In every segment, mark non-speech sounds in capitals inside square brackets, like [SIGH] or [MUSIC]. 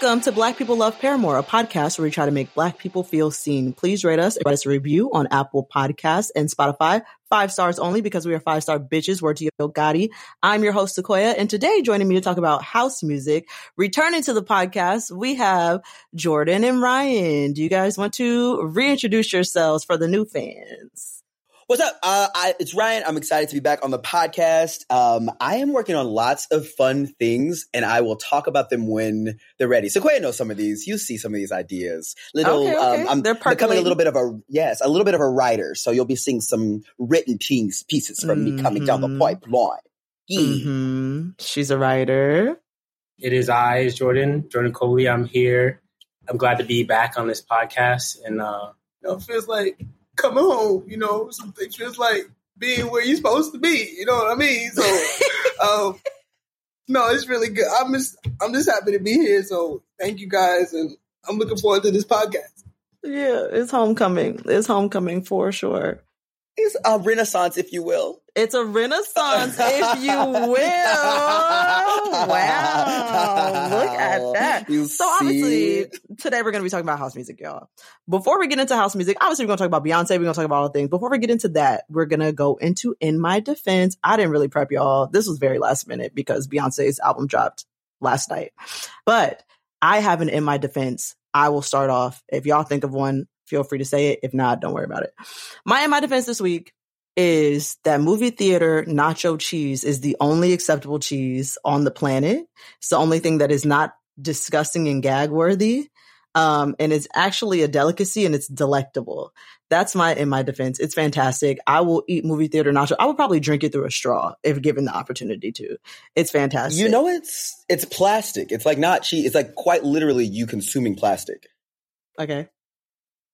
Welcome to Black People Love Paramore, a podcast where we try to make Black people feel seen. Please rate us, write us a review on Apple Podcasts and Spotify. Five stars only because we are five star bitches. Word to Yo Gotti. I'm your host, Sequoia, and today joining me to talk about house music, returning to the podcast, we have Jordan and Ryan. Do you guys want to reintroduce yourselves for the new fans? What's up? Uh, I, it's Ryan. I'm excited to be back on the podcast. Um, I am working on lots of fun things, and I will talk about them when they're ready. So Sequoia knows some of these. You see some of these ideas. Little, Okay, okay. Um, I'm They're becoming a little bit of a yes, a little bit of a writer. So you'll be seeing some written piece, pieces from me coming down the Mhm. pipeline. Yeah. hmm She's a writer. It is I, is Jordan, Jordan Coley. I'm here. I'm glad to be back on this podcast, and uh, you know, it feels like coming home. You know, something feels like being where you're supposed to be. You know what I mean? So, [LAUGHS] um, no, it's really good. I'm just, I'm just happy to be here. So, thank you guys, and I'm looking forward to this podcast. Yeah, it's homecoming. It's homecoming for sure. It's a renaissance, if you will. It's a renaissance, if you will. Wow. Look at that. You So obviously today we're going to be talking about house music, y'all. Before we get into house music, obviously we're going to talk about Beyonce. We're going to talk about all the things. Before we get into that, we're going to go into In My Defense. I didn't really prep y'all. This was very last minute because Beyonce's album dropped last night. But I have an In My Defense. I will start off. If y'all think of one, feel free to say it. If not, don't worry about it. My In My Defense this week is that movie theater nacho cheese is the only acceptable cheese on the planet. It's the only thing that is not disgusting and gag worthy. Um, and it's actually a delicacy and it's delectable. That's my in my defense. It's fantastic. I will eat movie theater nacho. I would probably drink it through a straw if given the opportunity to. It's fantastic. You know, it's it's plastic. It's like not cheese. It's like quite literally you consuming plastic. Okay.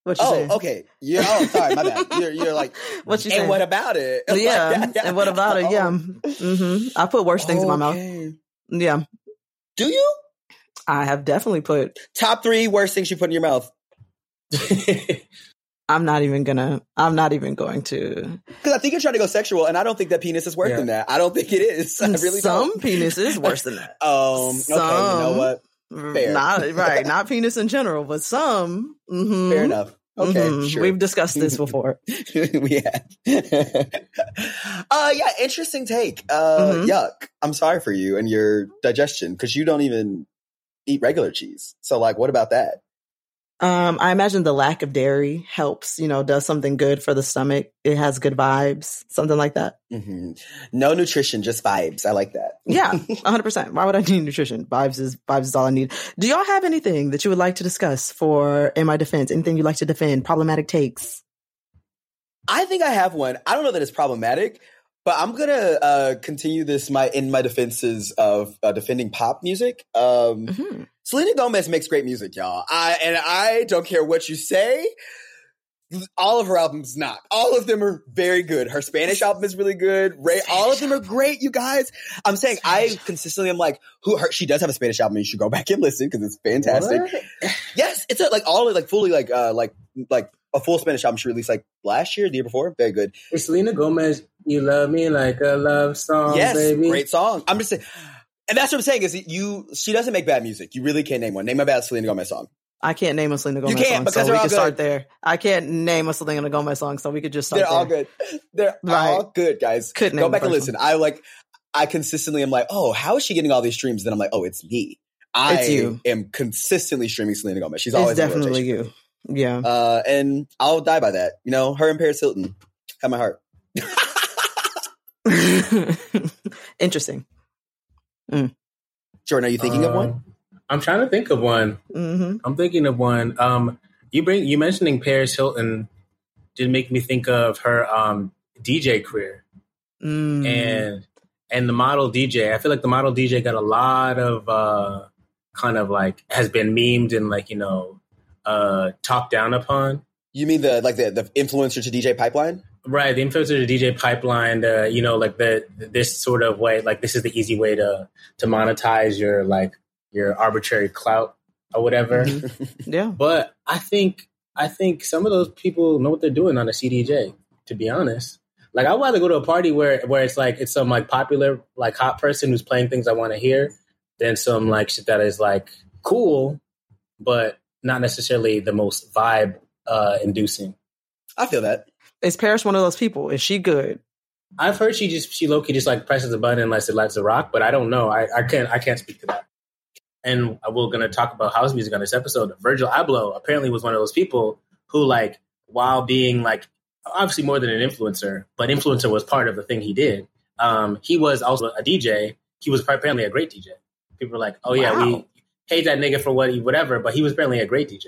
What you Oh, say? okay. Yeah. Oh, sorry. My bad. You're, you're like, [LAUGHS] What you and say? what about it? [LAUGHS] yeah. Like, And what about it? Yeah. Oh, hmm I put worse things in my mouth. Yeah. Do you? I have definitely put Top three worst things you put in your mouth. [LAUGHS] I'm not even gonna. I'm not even going to. Because I think you're trying to go sexual, and I don't think that penis is worse Yeah. than that. I don't think it is. I really Some don't. penis is worse than that. Um. Okay. You know what? Fair. Not right. [LAUGHS] Not penis in general, but some. Mhm. Fair enough. Okay. Mhm. Sure. We've discussed this [LAUGHS] before. we have. [LAUGHS] uh, yeah. Interesting take. Uh, Mhm. yuck. I'm sorry for you and your digestion because you don't even eat regular cheese. So, like, what about that? Um, I imagine the lack of dairy helps. You know, does something good for the stomach. It has good vibes. Something like that. hmm No nutrition, just vibes. I like that. Yeah, [LAUGHS] 100. percent Why would I need nutrition? Vibes is vibes is all I need. Do y'all have anything that you would like to discuss for in my defense? Anything you'd like to defend? Problematic takes. I think I have one. I don't know that it's problematic, but I'm gonna uh, continue this my in my defenses of uh, defending pop music. Um, Mhm. Selena Gomez makes great music, y'all. I and I don't care what you say. All of her albums, not all of them are very good. Her Spanish album is really good. Ray, all of them are great, you guys. I'm saying I consistently am like, who? Her, she does have a Spanish album. You should go back and listen because it's fantastic. Yes, it's a, like all like fully like uh like like a full Spanish album she released like last year, the year before. Very good. Is Selena Gomez, "You Love Me Like a Love Song"? yes, baby. great song. I'm just saying, and that's what I'm saying is that you. She doesn't make bad music. You really can't name one. Name a bad Selena Gomez song. I can't name a Selena Gomez you can't, song, because so they're we all can start there. I can't name a Selena Gomez song, so we could just start They're all good. They're Right. all good, guys. Couldn't Go back and first listen. I like. I consistently am like, oh, how is she getting all these streams? Then I'm like, oh, it's me. I It's you. am consistently streaming Selena Gomez. She's It's always in definitely you. Yeah. Uh, and I'll die by that. You know, her and Paris Hilton have my heart. [LAUGHS] Interesting. Jordan, are you thinking of one? Um, I'm trying to think of one. hmm I'm thinking of one. Um, you bring you mentioning Paris Hilton did make me think of her um, DJ career Mm. and and the model DJ. I feel like the model DJ got a lot of uh, kind of like has been memed and like you know uh, talked down upon. You mean the like the, the influencer to DJ pipeline? Right, the influencer to DJ pipeline, uh, you know, like the this sort of way, like this is the easy way to to monetize your like your arbitrary clout or whatever. Mhm. [LAUGHS] Yeah. But I think I think some of those people know what they're doing on a CDJ. To be honest, like I'd rather go to a party where where it's like it's some like popular like hot person who's playing things I want to hear than some like shit that is like cool, but not necessarily the most vibe uh, inducing. I feel that. Is Paris one of those people? Is she good? I've heard she just she low key just like presses the button unless it lets it rock, but I don't know. I, I can't I can't speak to that. And we're gonna talk about house music on this episode. Virgil Abloh apparently was one of those people who like while being like obviously more than an influencer, but influencer was part of the thing he did. Um, he was also a DJ. He was apparently a great DJ. People were like, "Oh yeah, Wow. we hate that nigga for what he whatever," but he was apparently a great DJ.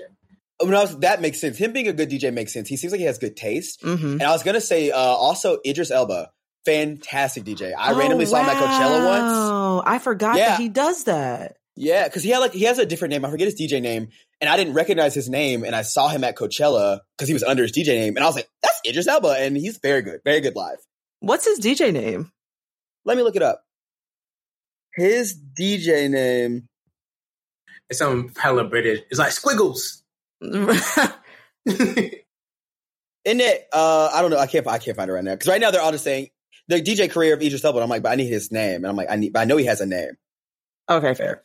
When I was, that makes sense. Him being a good DJ makes sense. He seems like he has good taste. Mm-hmm. And I was gonna say uh, also Idris Elba, fantastic DJ. I randomly saw him at Coachella once. Oh, I forgot Yeah. that he does that. Yeah, because he had like he has a different name. I forget his DJ name, and I didn't recognize his name. And I saw him at Coachella because he was under his DJ name, and I was like, "That's Idris Elba," and he's very good, very good live. What's his DJ name? Let me look it up. His DJ name. It's some hella British. It's like squiggles. [LAUGHS] Isn't it? Uh, I don't know. I can't. I can't find it right now because right now they're all just saying the DJ career of Idris Elba. I'm like, but I need his name, and I'm like, I need. But I know he has a name. Okay, fair.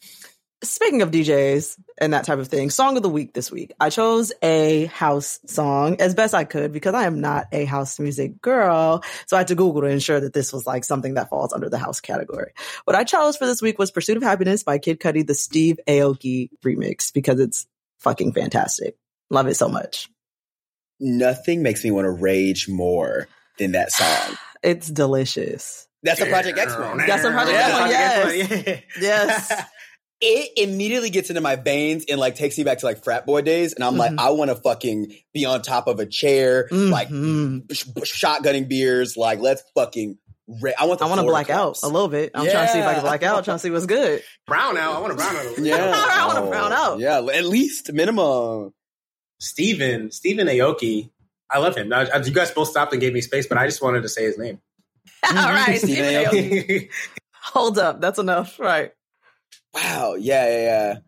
Speaking of DJs and that type of thing, song of the week this week. I chose a house song as best I could because I am not a house music girl. So I had to Google to ensure that this was like something that falls under the house category. What I chose for this week was Pursuit of Happiness by Kid Cudi, the Steve Aoki remix because it's fucking fantastic. Love it so much. Nothing makes me want to rage more than that song. [SIGHS] It's delicious. That's a Project X one. That's a Project X one, yes. Yes. [LAUGHS] it immediately gets into my veins and like takes me back to like frat boy days. And I'm like, Mhm. I want to fucking be on top of a chair, like Mhm. sh- shotgunning beers. Like, let's fucking. Ra- I want. The I want to floor black out collapse. a little bit. I'm trying to see if I can black out. trying to see what's good. brown out. I want a [LAUGHS] brown out. Yeah, I wanna brown out. Yeah, at least minimum. Steven, Steven Aoki. I love him. Now, you guys both stopped and gave me space, but I just wanted to say his name. [LAUGHS] [LAUGHS] All right, Stephen Stephen Aoki. Aoki. Hold up, that's enough. Right. Wow. Yeah, yeah, yeah.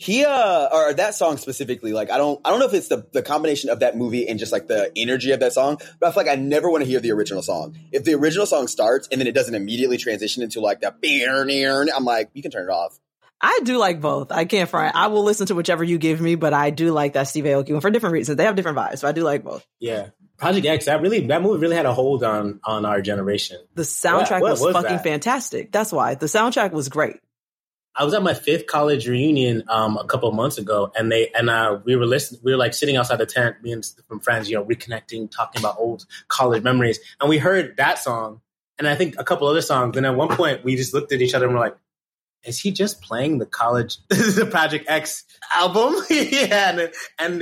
He uh or that song specifically, like I don't I don't know if it's the the combination of that movie and just like the energy of that song, but I feel like I never want to hear the original song. If the original song starts and then it doesn't immediately transition into like the beer near, I'm like, you can turn it off. I do like both. I can't front. I will listen to whichever you give me, but I do like that Steve Aoki one for different reasons. They have different vibes, so I do like both. yeah, Project X. That really, that movie really had a hold on on our generation. The soundtrack what was, was fucking that? fantastic. That's why the soundtrack was great. I was at my fifth college reunion um, a couple months ago, and they and uh, we were listening. We were like sitting outside the tent, me and some friends, you know, reconnecting, talking about old college memories, and we heard that song, and I think a couple other songs. And at one point, we just looked at each other and we're like, "Is he just playing the college, [LAUGHS] the Project X album?" [LAUGHS] yeah, and,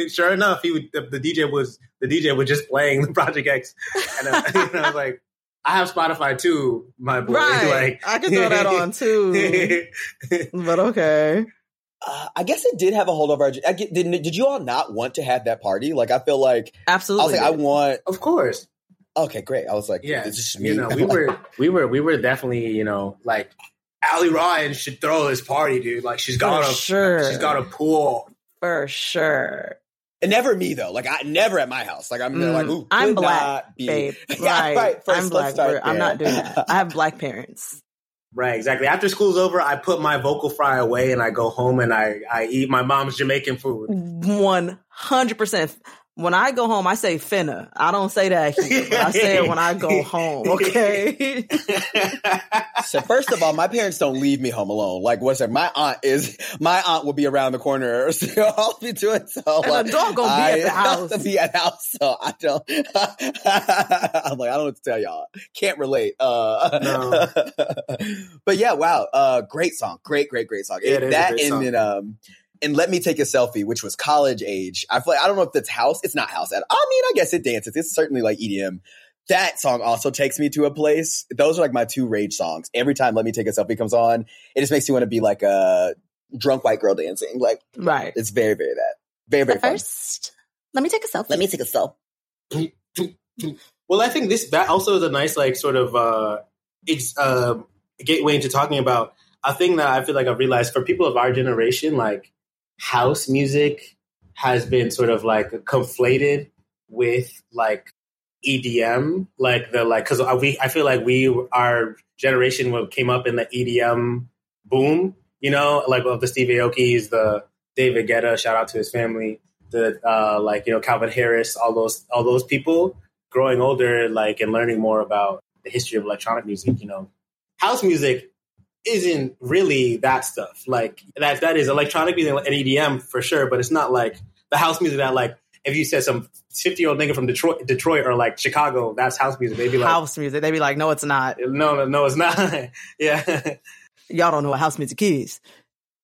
and sure enough, he would, the, the DJ was the DJ was just playing the Project X, and, uh, [LAUGHS] and I was like. I have Spotify too, my boy. [LAUGHS] Right. Like, I can throw that on too. [LAUGHS] but okay. Uh, I guess it did have a hold over. I get, did, did you all not want to have that party? Like I feel like absolutely. I was like, I want. of course. Okay, great. I was like, Yeah, it's just me. you know, [LAUGHS] we were, we were, we were definitely, you know, like Ali Ryan should throw this party, dude. Like she's got For a, sure. she's got a pool. For sure. And never me though. Like I never at my house. Like I'm Mm, like, ooh, I'm black, be. Babe. [LAUGHS] Yeah, right. right. First, I'm black. start I'm not doing [LAUGHS] that. I have black parents. Right, exactly. After school's over, I put my vocal fry away and I go home and I, I eat my mom's Jamaican food. One hundred percent. When I go home, I say finna. I don't say that here, I say it when I go [LAUGHS] home. Okay. [LAUGHS] So first of all, my parents don't leave me home alone. Like what's that? My aunt is my aunt will be around the corner. [LAUGHS] So I'll be doing so. And like, the dog gonna be at the house. have to be at the house. So I don't. I'm like I don't know what to tell y'all. Can't relate. Uh, but yeah, wow. Uh, great song. Great, great, great song. Yeah, it is a that great and song. then um. And let me take a selfie, which was college age. I feel like, I don't know if that's house. It's not house. At I mean, I guess it dances. It's certainly like EDM. That song also takes me to a place. Those are like my two rage songs. Every time "Let Me Take a Selfie" comes on, it just makes me want to be like a drunk white girl dancing. Like right. it's very, very that. Very, very fun. First, let me take a selfie. Let me take a selfie. Well, I think this that also is a nice like sort of uh, ex, uh, gateway into talking about a thing that I feel like I've realized for people of our generation, like house music has been sort of like conflated with like EDM, like the like because we I feel like we our generation came up in the EDM boom You know, like of the Steve Aoki's, the David Guetta, shout out to his family, the uh, like you know Calvin Harris, all those all those people. Growing older, like and learning more about the history of electronic music, you know, house music isn't really that stuff. Like that that is electronic music and EDM for sure, but it's not like the house music that like if you said some 50 year old nigga from Detroit, Detroit or like Chicago, that's house music. They'd be like house music. They'd be like, no, it's not. No, no, no, it's not. [LAUGHS] yeah. Y'all don't know what house music is.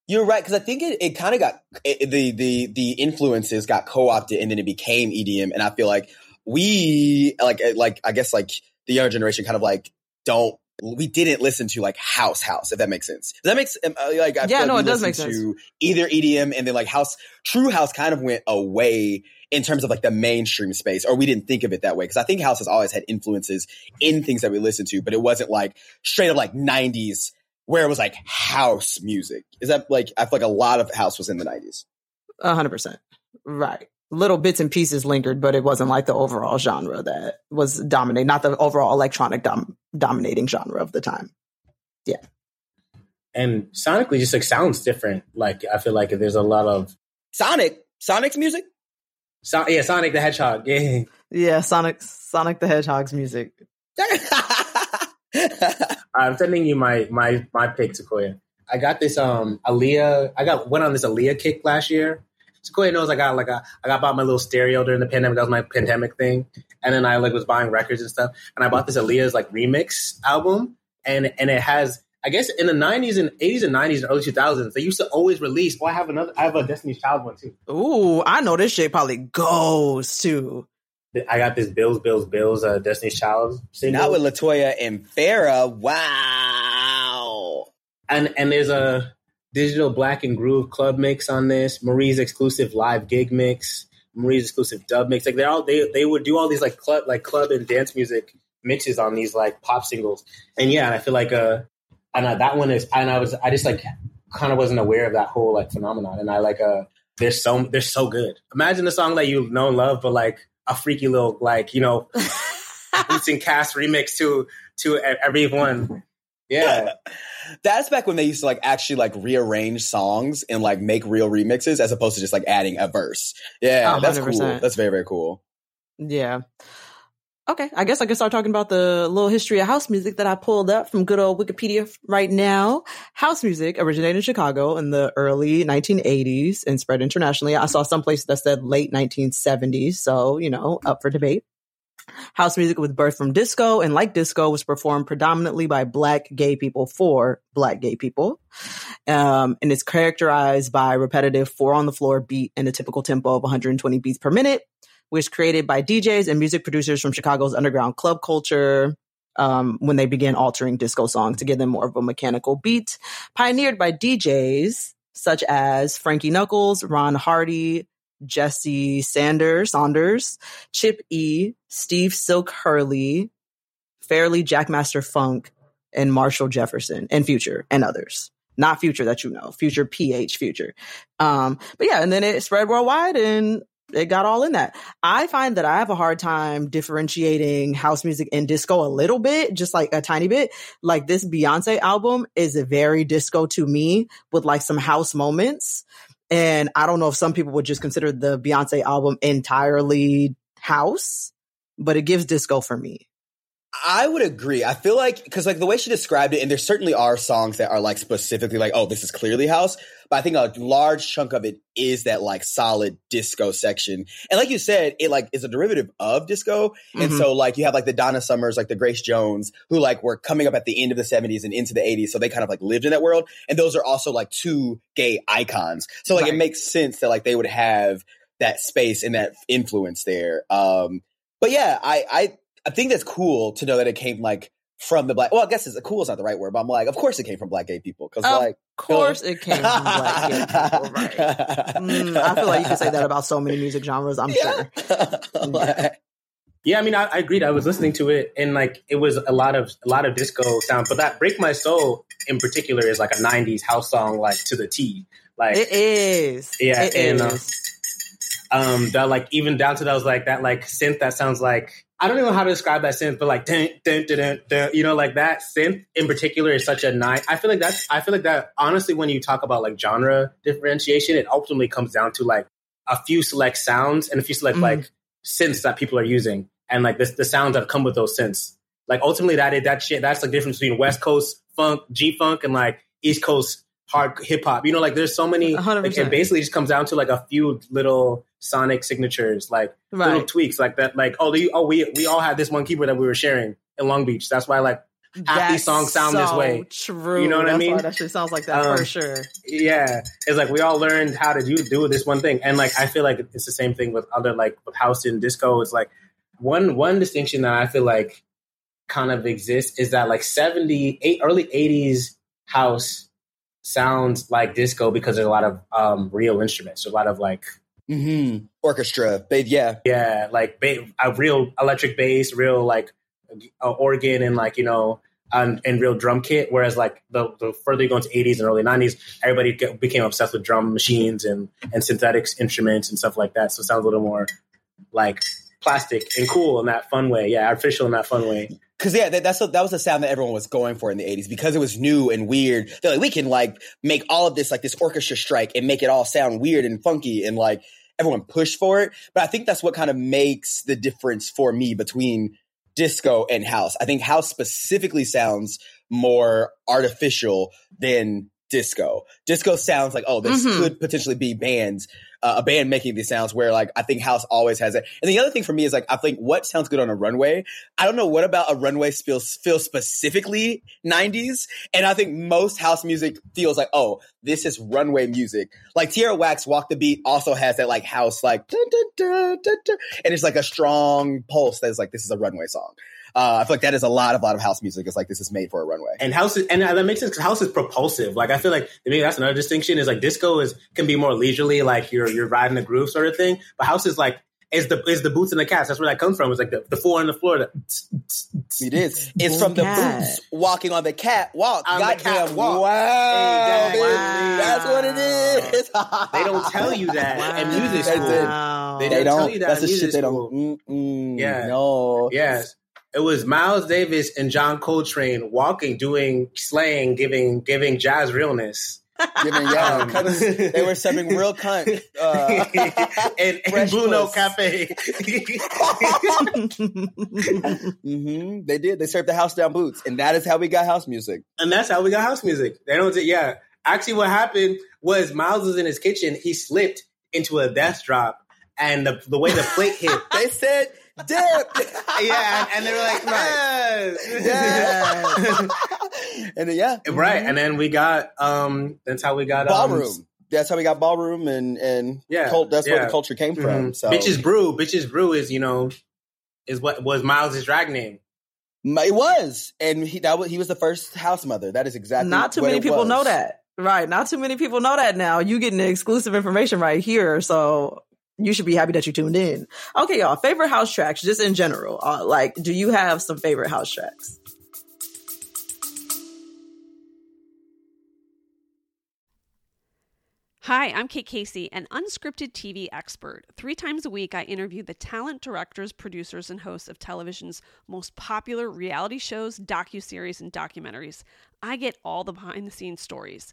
You're right because I think it, it kind of got it, the the the influences got co opted and then it became EDM, and I feel like we like like I guess like the younger generation kind of like don't we didn't listen to like house house if that makes sense. Does that makes uh, like I yeah no like it does make sense. Either EDM and then like house true house kind of went away in terms of like the mainstream space, or we didn't think of it that way because I think house has always had influences in things that we listen to, but it wasn't like straight up like '90s where it was like house music. Is that like I feel like a lot of house was in the '90s. hundred percent, right little bits and pieces lingered, but it wasn't like the overall genre that was dominating, not the overall electronic dom- dominating genre of the time. Yeah. And sonically, just like sounds different. Like I feel like there's a lot of Sonic, Sonic's music. So, yeah, Sonic the Hedgehog. [LAUGHS] Yeah, yeah, Sonic, Sonic the Hedgehog's music. [LAUGHS] I'm sending you my my my pick, Sequoia. I got this um Aaliyah. I got went on this Aaliyah kick last year Sequoia knows I got like a I got bought my little stereo during the pandemic. That was my pandemic thing, and then I like was buying records and stuff. And I bought this Aaliyah's like remix album, and and it has I guess in the nineties and eighties and nineties and early two thousands they used to always release. Oh, I have another. I have a Destiny's Child one too. Ooh, I know this shit probably goes to. I got this Bills, Bills, Bills, uh, Destiny's Child single. Not with LeToya and Farrah. Wow. And and there's a digital black and groove club mix on this, Marie's exclusive live gig mix, Marie's exclusive dub mix. Like they all they they would do all these like club like club and dance music mixes on these like pop singles. And yeah, and I feel like uh and uh, that one is and I was I just like kind of wasn't aware of that whole like phenomenon. And I like uh they're so they're so good. Imagine the song that you know and love, but like a freaky little like you know [LAUGHS] boots and cast remix to to everyone. Yeah. [LAUGHS] That's back when they used to like actually like rearrange songs and like make real remixes as opposed to just like adding a verse. Yeah, 100%. that's cool. That's very, very cool. Yeah. Okay, I guess I can start talking about the little history of house music that I pulled up from good old Wikipedia right now. House music originated in Chicago in the early 1980s and spread internationally. I saw some places that said late 1970s, so, you know, up for debate. House music was birthed from disco and like disco was performed predominantly by black gay people for black gay people. Um, and it's characterized by repetitive four on the floor beat and a typical tempo of 120 beats per minute, which created by DJs and music producers from Chicago's underground club culture. Um, when they began altering disco songs to give them more of a mechanical beat, pioneered by DJs such as Frankie Knuckles, Ron Hardy, Jesse Sanders, Saunders, Chip E, Steve Silk Hurley, Farley Jackmaster Funk, and Marshall Jefferson, and Phuture, and others. Not Future that you know, Future PH Future. Um, but yeah, and then it spread worldwide and it got all in that. I find that I have a hard time differentiating house music and disco a little bit, just like a tiny bit. Like this Beyonce album is very disco to me with like some house moments. And I don't know if some people would just consider the Beyonce album entirely house, but it gives disco for me. I would agree. I feel like because like the way she described it, and there certainly are songs that are like specifically like, oh, this is clearly house. But I think a large chunk of it is that like solid disco section. And like you said, it like is a derivative of disco. Mm-hmm. And so like you have like the Donna Summers, like the Grace Jones, who like were coming up at the end of the 70s and into the 80s. So they kind of like lived in that world. And those are also like two gay icons. So like right. it makes sense that like they would have that space and that influence there. Um, but yeah, I, I I think that's cool to know that it came like from the black. Well, I guess it's cool is not the right word, but I'm like, of course it came from black gay people because like, of course it came from black gay people, [LAUGHS] right? Mm, I feel like you could say that about so many music genres. I'm yeah. sure. [LAUGHS] yeah. yeah, I mean, I, I, agreed. I was listening to it, and like, it was a lot of a lot of disco sound. But that "Break My Soul" in particular is like a '90s house song, like to the T. Like it is. Yeah, it and uh, is. Uh, um, that like even down to those like that like synth that sounds like I don't even know how to describe that synth, but like dun, dun, dun, dun, you know, like that synth in particular is such a nice. I feel like that's. I feel like that honestly, when you talk about like genre differentiation, it ultimately comes down to like a few select sounds and a few select mm. like synths that people are using, and like this, the sounds that come with those synths. Like ultimately, that that shit. That's the difference between West Coast funk, G funk, and like East Coast hard hip hop. You know, like there's so many. Like, it basically just comes down to like a few little sonic signatures, like right. little tweaks, like that. Like oh, you, oh, we we all had this one keyboard that we were sharing in Long Beach. That's why like half That's these songs sound so this way. True. You know what That's I mean? that shit sounds like that um, for sure. Yeah, it's like we all learned how to do do this one thing, and like I feel like it's the same thing with other like with house and disco. It's like one one distinction that I feel like kind of exists is that like 70 eight, early 80s house sounds like disco because there's a lot of um, real instruments. There's a lot of like mm-hmm. orchestra. They, yeah, yeah, like ba- a real electric bass, real like uh, organ, and like you know, and, and, real drum kit. Whereas like the, the further you go into 80s and early 90s, everybody get, became obsessed with drum machines and and synthetic instruments and stuff like that. So it sounds a little more like plastic and cool in that fun way. Yeah, artificial in that fun way. Cause yeah, that, that's a, that was the sound that everyone was going for in the '80s because it was new and weird. They're like, we can like make all of this like this orchestra strike and make it all sound weird and funky and like everyone pushed for it. But I think that's what kind of makes the difference for me between disco and house. I think house specifically sounds more artificial than disco. Disco sounds like, oh, this mm-hmm. could potentially be bands uh, a band making these sounds where like I think house always has it. And the other thing for me is like I think what sounds good on a runway. I don't know what about a runway feels feels specifically 90s, and I think most house music feels like oh this is runway music. Like Tierra Whack's Walk the Beat also has that like house like dun, dun, dun, and it's like a strong pulse that's like this is a runway song. Uh, I feel like that is a lot, of a lot of house music. It's like this is made for a runway. And house, is, and that makes sense because house is propulsive. Like I feel like maybe that's another distinction. Is like disco is can be more leisurely, like you're you're riding the groove sort of thing. But house is like is the is the boots and the cats. That's where that comes from. It's like the, the four on the floor. That, it is. It's from the boots walking on the cat walk. On Goddamn walk. Wow, exactly. wow. That's what it is. they don't tell you that wow. in music school. Wow. They, they, don't tell you that. That's the shit they don't. Mm-mm, yeah. No. Yes it was Miles Davis and John Coltrane walking, doing slang, giving giving jazz realness. Giving yeah, um, they were serving real cunt uh, [LAUGHS] in, in Blue Note Cafe. [LAUGHS] mm-hmm. They did. They served the house down boots, and that is how we got house music. And that's how we got house music. They don't. Yeah, actually, what happened was Miles was in his kitchen. He slipped into a death drop, and the, the way the plate hit, [LAUGHS] they said dip. [LAUGHS] yeah, and they were like, right. yes. [LAUGHS] and then, yeah, right. Mm-hmm. And then we got um, that's how we got ballroom. Um, that's how we got ballroom, and and yeah, cult, that's yeah. where the culture came mm-hmm. from. So bitches brew, bitches brew is you know is what was Miles's drag name. It was, and he that was he was the first house mother. That is exactly not too many people was. know that. Right, not too many people know that now. You getting the exclusive information right here, so you should be happy that you tuned in. Okay, y'all, favorite house tracks, just in general. Uh, like, do you have some favorite house tracks? Hi, I'm Kate Casey, an unscripted TV expert. Three times a week, I interview the talent, directors, producers, and hosts of television's most popular reality shows, docuseries, and documentaries. I get all the behind the scenes stories.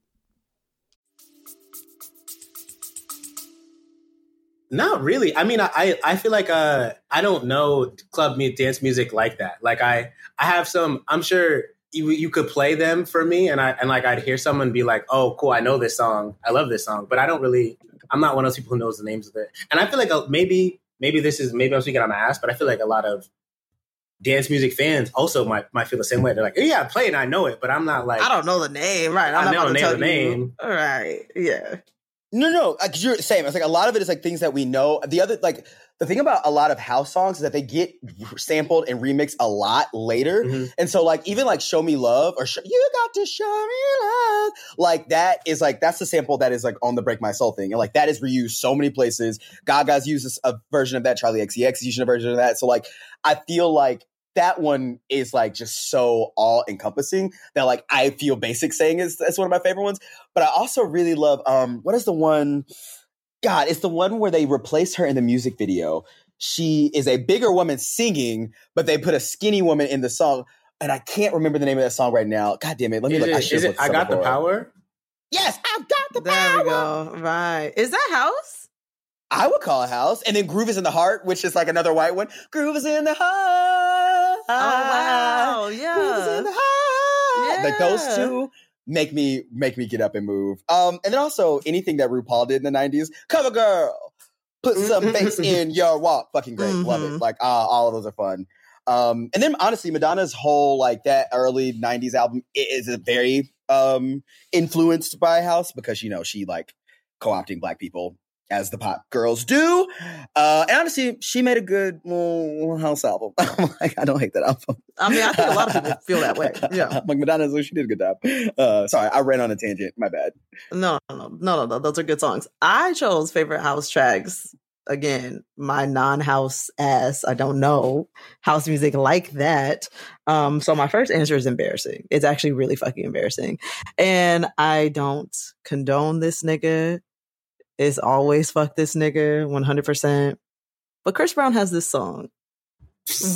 Not really. I mean, I I feel like uh I don't know club me dance music like that. Like I I have some. I'm sure you you could play them for me, and I and like I'd hear someone be like, "Oh, cool, I know this song. I love this song," but I don't really. I'm not one of those people who knows the names of it. And I feel like uh, maybe maybe this is maybe I'm speaking on my ass, but I feel like a lot of dance music fans also might might feel the same way. They're like, "Yeah, I play it, I know it," but I'm not like I don't know the name, right? I'm I know the name. The name. All right, yeah. No, no, because you're the same. It's like a lot of it is like things that we know. The other, like the thing about a lot of house songs is that they get sampled and remixed a lot later, Mm-hmm. and so like even like "Show Me Love" or "You Got to Show Me Love," like that is like that's the sample that is like on the "Break My Soul" thing, and like that is reused so many places. Gaga's uses a version of that. Charli XCX uses a version of that. So like I feel like that one is like just so all encompassing that like I feel basic saying is that's one of my favorite ones. But I also really love um what is the one God, it's the one where they replaced her in the music video. She is a bigger woman singing, but they put a skinny woman in the song. And I can't remember the name of that song right now. God damn it. Let me Is look. I it, should is it I got the power? Yes, I've got the There power. we go. Right. Is that house? I would call a house. And then Groove is in the Heart, which is like another white one. Groove is in the heart. Oh wow. Groove is in Yeah. heart. Like those two make me make me get up and move. Um, and then also anything that RuPaul did in the '90s, cover girl, put some face in [LAUGHS] your walk. Fucking great, love it. Mhm. Like uh, all of those are fun. Um, and then honestly, Madonna's whole like that early '90s album is a very um influenced by house because you know she like co-opting black people as the pop girls do. Uh, and honestly, she made a good well, house album. [LAUGHS] like, I don't hate that album. I mean, I think a lot of people feel that way. [LAUGHS] Yeah. like Madonna's, she did a good job. Uh, sorry, I ran on a tangent. My bad. No, no, no, no, no, no. Those are good songs. I chose favorite house tracks. Again, my non-house ass. I don't know house music like that. Um, so my first answer is embarrassing. It's actually really fucking embarrassing, and I don't condone this nigga. It's always fuck this nigga, one hundred percent. But Chris Brown has this song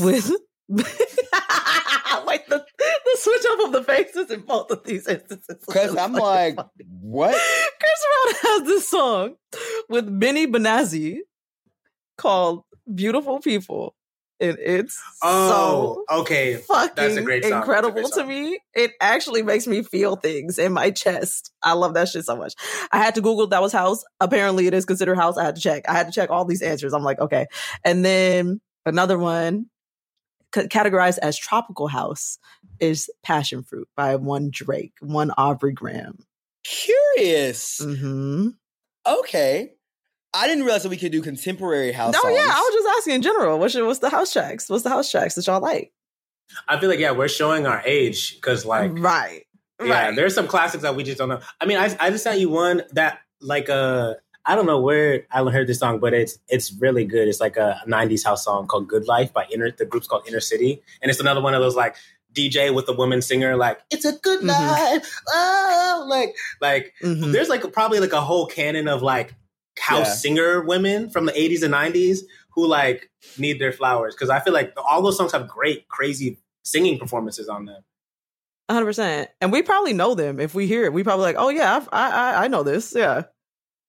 with. [LAUGHS] [LAUGHS] Wait, the, the switch up of the faces in both of these instances. Because really I'm like, funny. what? Chris Brown has this song with Benny Benassi called "Beautiful People," and it's Oh, so okay. fucking great song. That's a incredible great to me. It actually makes me feel things in my chest. I love that shit so much. I had to Google that was house. Apparently, it is considered house. I had to check. I had to check all these answers. I'm like, okay. And then another one c- categorized as tropical house is Passion Fruit by one Drake, one Aubrey Graham. Curious. mm-hmm. Okay. I didn't realize that we could do contemporary house No, songs. yeah, I was just asking in general. What's your, what's the house tracks? What's the house tracks that y'all like? I feel like yeah, we're showing our age because like right, yeah, right. there's some classics that we just don't know. I mean, I I just sent you one that like uh I don't know where I heard this song, but it's it's really good. It's like a '90s house song called "Good Life" by Inner. The group's called Inner City, and it's another one of those like DJ with a woman singer, like "It's a good Mhm. life." Oh, like like Mhm. there's like probably like a whole canon of like house Yeah. singer women from the 80s and 90s who like need their flowers because I feel like all those songs have great, crazy singing performances on them. hundred percent. And we probably know them if we hear it. We probably like, oh yeah, I've, I I I know this. Yeah.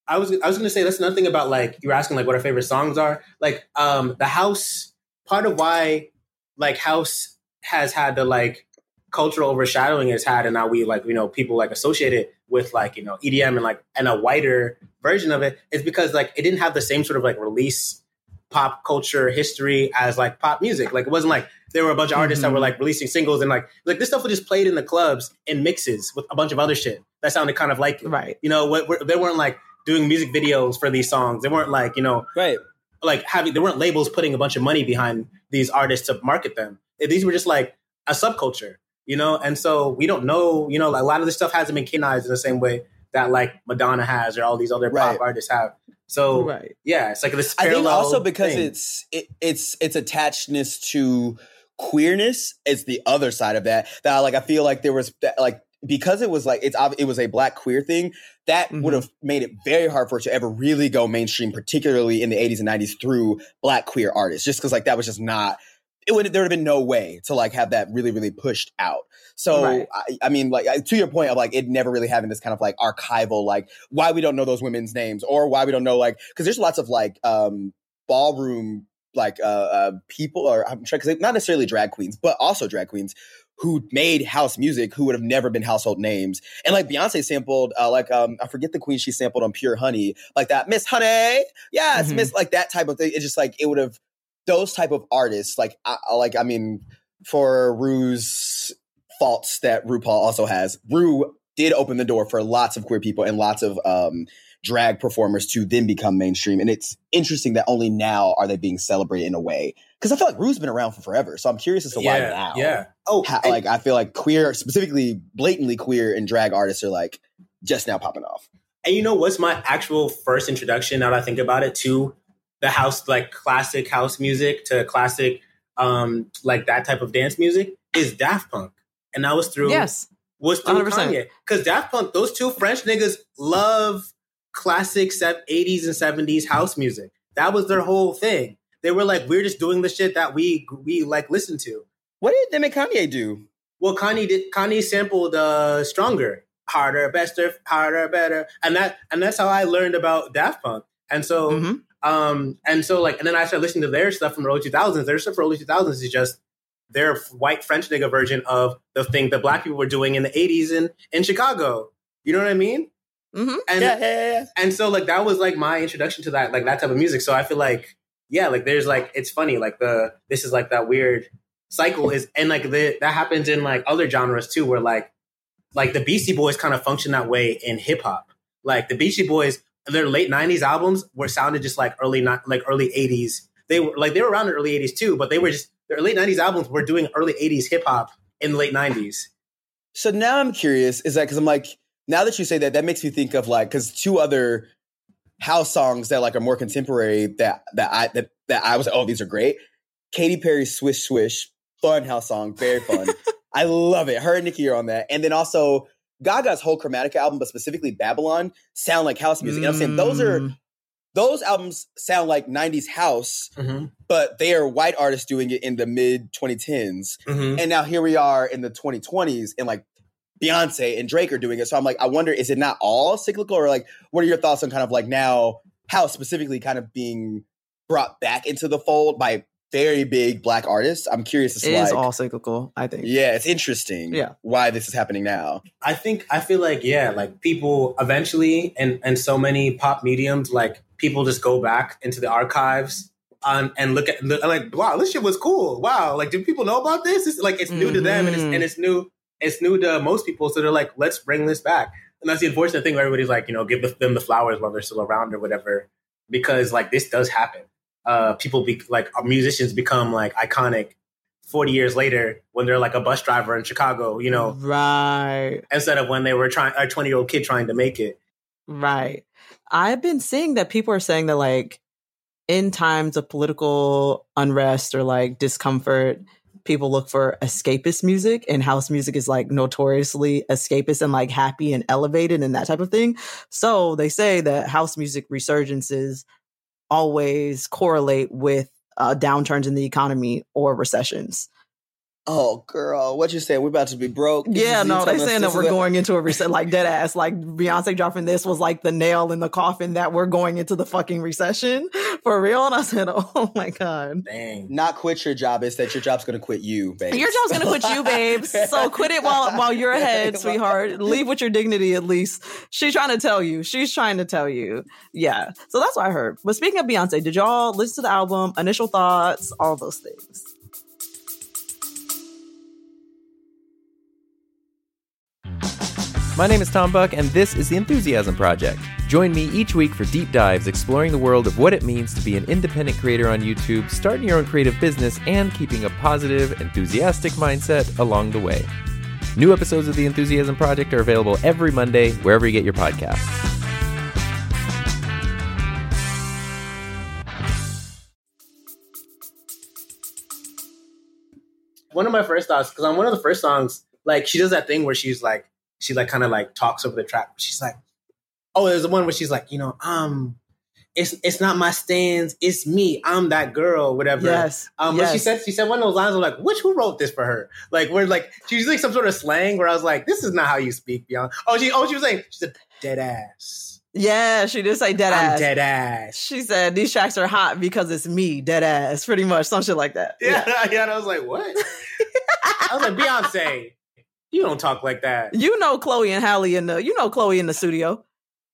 I was I was gonna say that's another thing about like you were asking like what our favorite songs are. Like um the house part of why like house has had the like cultural overshadowing it's had and now we like you know people like associate it with like you know EDM and like and a wider version of it is because like it didn't have the same sort of like release pop culture history as like pop music. Like it wasn't like there were a bunch of artists that Mhm. were like releasing singles and like like this stuff was just played in the clubs in mixes with a bunch of other shit that sounded kind of like it. Right. You know, what, what- they weren't like doing music videos for these songs. They weren't like you know Right. like having there weren't labels putting a bunch of money behind these artists to market them. These were just like a subculture, you know. And so we don't know, you know, like a lot of this stuff hasn't been canonized in the same way that like Madonna has or all these other Right. pop artists have. So Right. yeah, it's like this. I think also because thing. it's it, it's it's attachedness to queerness is the other side of that. That like I feel like there was that, like because it was like it's it was a black queer thing that Mhm. would have made it very hard for it to ever really go mainstream, particularly in the 80s and 90s through black queer artists, just because like that was just not. It would there would have been no way to like have that really really pushed out. So Right. I, I mean, like I- to your point of like it never really having this kind of like archival like why we don't know those women's names or why we don't know like because there's lots of like um ballroom like uh, uh people or I'm trying because not necessarily drag queens but also drag queens who made house music who would have never been household names and like Beyonce sampled uh, like um I forget the queen she sampled on Pure Honey like that Miss Honey yes Mhm. Miss like that type of thing it's just like it would have those type of artists like I, I- like I mean for Ru's faults that RuPaul also has Ru did open the door for lots of queer people and lots of um drag performers to then become mainstream. And it's interesting that only now are they being celebrated in a way. Because I feel like Ru's been around for forever. So I'm curious as to why yeah, now. Yeah. Oh, How, and- like I feel like queer, specifically blatantly queer and drag artists are like just now popping off. And you know what's my actual first introduction now that I think about it to the house like classic house music to classic um like that type of dance music is Daft Punk. And that was through Yes. was through 100%. Kanye. Because Daft Punk, those two French niggas love classic 80s and 70s house music. That was their whole thing. They were like, we're just doing the shit that we we like listen to. What did them and Kanye do? Well, Kanye did. Kanye sampled uh, "Stronger," harder, better, harder, better, and that and that's how I learned about Daft Punk. And so, Mhm. Um, and so like, and then I started listening to their stuff from the early 2000s. Their stuff from early 2000s is just their white French nigga version of the thing that black people were doing in the 80s in in Chicago. You know what I mean? Mhm. And yeah, yeah, yeah, and so like that was like my introduction to that like that type of music so i feel like yeah like there's like it's funny like the this is like that weird cycle is and like the, that happens in like other genres too where like like the beastie boys kind of function that way in hip-hop like the beastie boys their late 90s albums were sounded just like early not like early 80s they were like they were around in the early 80s too but they were just their late 90s albums were doing early 80s hip-hop in the late 90s So now I'm curious, is that because I'm like, now that you say that, that makes me think of like, because two other house songs that like are more contemporary that that I that, that I was like, oh, these are great. Katy Perry's Swish Swish, fun house song, very fun. [LAUGHS] I love it. Her and Nicki are on that, and then also Gaga's whole Chromatica album, but specifically Babylon, sound like house music. And I'm saying those are Mm. those albums sound like '90s house, but they are white artists doing it in the mid 2010s. Mm-hmm. And now here we are in the 2020s, and like Beyonce and Drake are doing it. So I'm like, I wonder, is it not all cyclical, or like, what are your thoughts on kind of like now how specifically kind of being brought back into the fold by very big black artists? I'm curious as It to is like, all cyclical, I think. yeah, it's interesting. Yeah. why this is happening now. I think I feel like yeah, like people eventually and and so many pop mediums like people just go back into the archives um, and look at look, like wow this shit was cool wow like do people know about this it's like it's new to them and it's and it's new it's new to most people so they're like let's bring this back and that's the unfortunate thing where everybody's like you know give them the flowers while they're still around or whatever because like this does happen uh people be like musicians become like iconic 40 years later when they're like a bus driver in Chicago you know Right. instead of when they were trying a 20 year old kid trying to make it Right. I've been seeing that people are saying that like in times of political unrest or like discomfort, people look for escapist music and house music is like notoriously escapist and like happy and elevated and that type of thing. So they say that house music resurgences always correlate with uh, downturns in the economy or recessions. Oh, girl, what you saying? We're about to be broke. Yeah, You no, they telling saying that we're is going into a recession, like dead ass, like Beyonce dropping this was like the nail in the coffin that we're going into the fucking recession [LAUGHS] for real. And I said, [LAUGHS] oh my god, dang Not quit your job. It's that your job's going to quit you, babe. your job's gonna quit you, babes. [LAUGHS] So quit it while while you're ahead, sweetheart. Leave with your dignity at least. She's trying to tell you. She's trying to tell you. Yeah. So that's what I heard. But speaking of Beyonce, did y'all listen to the album? Initial thoughts, all those things. My name is Tom Buck, and this is The Enthusiasm Project. Join me each week for deep dives exploring the world of what it means to be an independent creator on YouTube, starting your own creative business, and keeping a positive, enthusiastic mindset along the way. New episodes of The Enthusiasm Project are available every Monday, wherever you get your podcasts. one of my first thoughts because on one of the first songs like she does that thing where she's like she like kind of like talks over the track she's like oh there's the one where she's like you know um it's it's not my stands it's me i'm that girl whatever Yes. um but she said she said one of those lines I'm like which who wrote this for her like where like she was like some sort of slang where i was like this is not how you speak beyond oh she oh she was saying she said dead ass Yeah, she did say dead i'm ass. dead ass She said these tracks are hot because it's me, dead ass, pretty much, some shit like that. [LAUGHS] yeah yeah, and i was like what [LAUGHS] i was like beyonce you don't talk like that You know Chloe and Halle in the you know Chloe in the studio.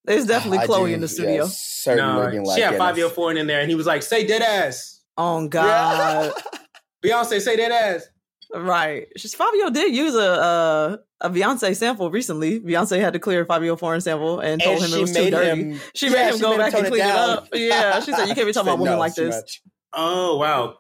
There's definitely I Chloe do, in the studio. yes, certainly being No, like she had Guinness. five year four in there, and he was like, "Say dead ass." Oh [LAUGHS] God. Beyonce, say dead ass. Right. She's, Fivio did use a uh, a Beyonce sample recently. Beyonce had to clear Fivio Foreign sample and told And him it was too dirty. him. she yeah, made him go back tone and clean it down. up. Yeah, [LAUGHS] she said you can't be talking Said, about women "No, like this. much." Oh wow.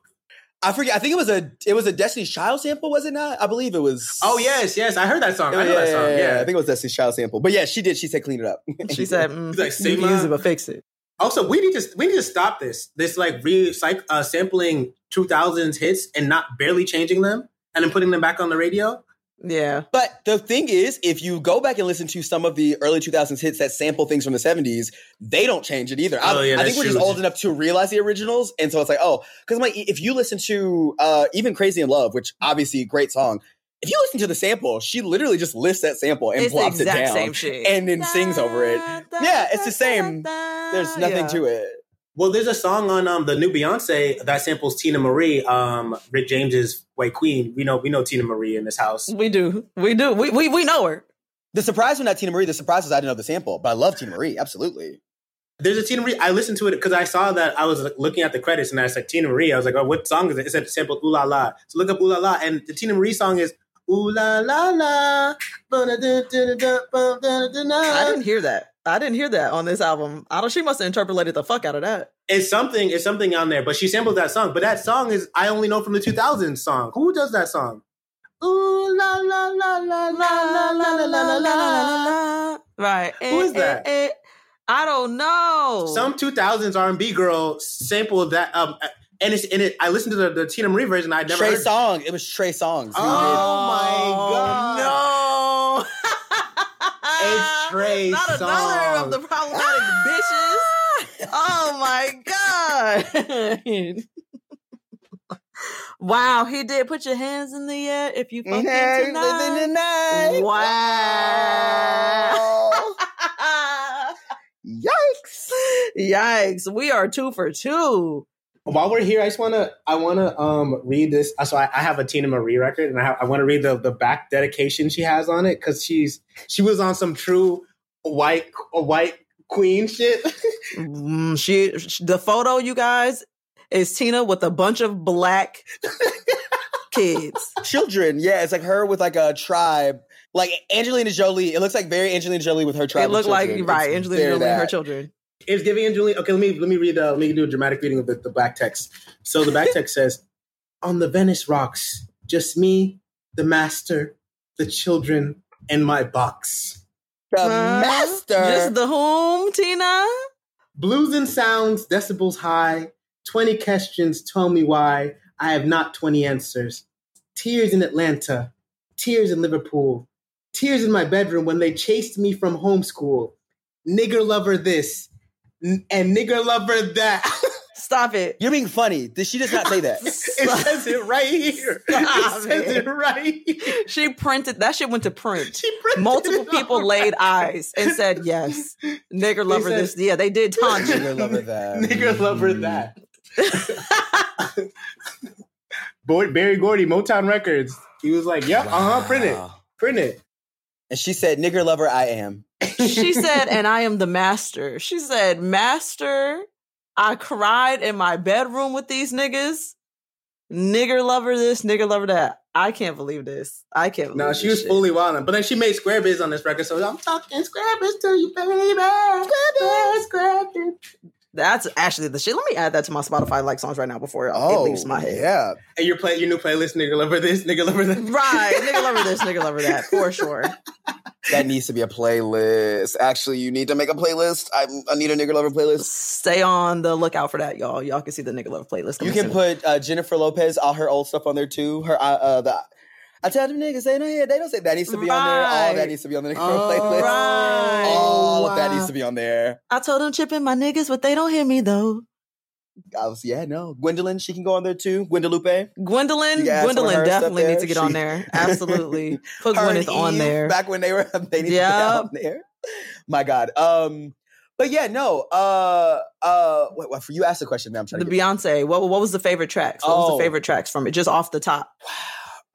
I forget. I think it was a it was a Destiny's Child sample, was it not? I believe it was. Oh yes, yes. I heard that song. I know yeah, that song. Yeah. I think it was Destiny's Child sample. But yeah, she did. She said clean it up. [LAUGHS] She said, mm, like, you "Say can use it, but fix it. Also, we need to we need to stop this this like recyc- uh, sampling 2000s hits and not barely changing them and then putting them back on the radio. Yeah. But the thing is, if you go back and listen to some of the early 2000s hits that sample things from the 70s, they don't change it either. I, Oh, yeah, I think we're just old enough to realize the originals. And so it's like, oh, because like, if you listen to uh, even Crazy in Love, which obviously a great song, if you listen to the sample, she literally just lifts that sample and it's the plops it down same and then sings over it. Yeah, it's the same. There's nothing to it. Well, there's a song on um, the new Beyonce that samples Teena Marie, um, Rick James's White Queen. We know we know Teena Marie in this house. We do. We do. We, we, we know her. The surprise was not Teena Marie. The surprise was I didn't know the sample, but I love Teena Marie. Absolutely. There's a Teena Marie. I listened to it because I saw that I was looking at the credits and I said Teena Marie. I was like, oh, what song is it? It said sampled Ooh La La. So look up Ooh La La, and the Teena Marie song is Ooh La La La. I didn't hear that. I didn't hear that on this album. I don't. She must have interpolated the fuck out of that. It's something. It's something on there, but she sampled that song. But that song is I only know from the 2000s song. Who does that song? Ooh la la la la la la la la la la la. La. Right. Who is Eh, that? eh, eh. I don't know. Some 2000s R&B girl sampled that. Um, and it's and it. I listened to the, the Teena Marie version. I'd never Trey heard. Song. It was Trey Songz. who Oh, my God. No. It's Trey Not another of the problematic bitches. Oh my god. [LAUGHS] wow, he did put your hands in the air if you fucking did. tonight. tonight. Wow. [LAUGHS] Yikes. Yikes. We are two for two. While we're here, I just want to I want to um read this. So I, I have a Teena Marie record, and I have, I want to read the the back dedication she has on it because she's she was on some true white a white queen shit. Mm, she, sh the photo, you guys, is Teena with a bunch of black [LAUGHS] kids. Children. Yeah, it's like her with like a tribe. Like Angelina Jolie. It looks like very Angelina Jolie with her tribe. It looked like children. right, It's Angelina very Jolie and her children. It's giving Angelina. Okay, let me let me read. Uh, let me do a dramatic reading of the, the back text. So the back text says, "On the Venice rocks, just me, the master, the children, and my box. The Huh? master. Just the whom, Teena? Blues and sounds, decibels high. Twenty questions, tell me why. I have not twenty answers. Tears in Atlanta, tears in Liverpool, tears in my bedroom when they chased me from homeschool. Nigger lover this, n- and nigger lover that." Stop it. You're being funny. Did she just not say that? [LAUGHS] It says it right here. Stop it says it. it right here. She printed that shit went to print. She printed Multiple it people all laid right. eyes and said yes. [LAUGHS] Nigger lover said- this. Yeah, they did taunt you. Nigger lover that. Nigger lover Mm. that. [LAUGHS] Boy, Berry Gordy, Motown Records. He was like, "Yep, uh huh, print it, print it." And she said, "Nigger lover, I am." She said, and I am the master. She said, Master, I cried in my bedroom with these niggas. Nigger lover this, nigger lover that. I can't believe this. I can't believe No, she was shit. fully wilding. But then she made Square Biz on this record, so I'm talking Square Biz to you, baby. Square Biz, Square Biz. That's actually the shit. Let me add that to my Spotify like songs right now before it Oh, leaves my head. yeah. And your play, your new playlist, nigga lover this, nigga lover that. Right. Nigga lover this, [LAUGHS] nigga lover that, for sure. That needs to be a playlist. Actually, you need to make a playlist. I, I need a nigger lover playlist. Stay on the lookout for that, y'all. Y'all can see the nigga lover playlist. You can soon. put uh, Jennifer Lopez, all her old stuff on there too. Her uh, uh the I tell them niggas they don't hear they don't say that needs to be on there. All Right. that needs to be on the nigger lover playlist. right. All of that needs to be on there. I told them chipping my niggas, but they don't hear me though. I was yeah no Gwendolyn she can go on there too. Gwendalupe. Gwendolyn, You can add some of Gwendolyn definitely needs to get on there. [LAUGHS] Absolutely. Put Gwyneth on there. back when they were [LAUGHS] they need to Yep. be on there. My God. Um. But yeah, no. Uh. Uh. Wait, what, you asked the question. Now I'm trying the to. Get, Beyonce. What what was the favorite tracks? What was Oh. the favorite tracks from it? Just off the top.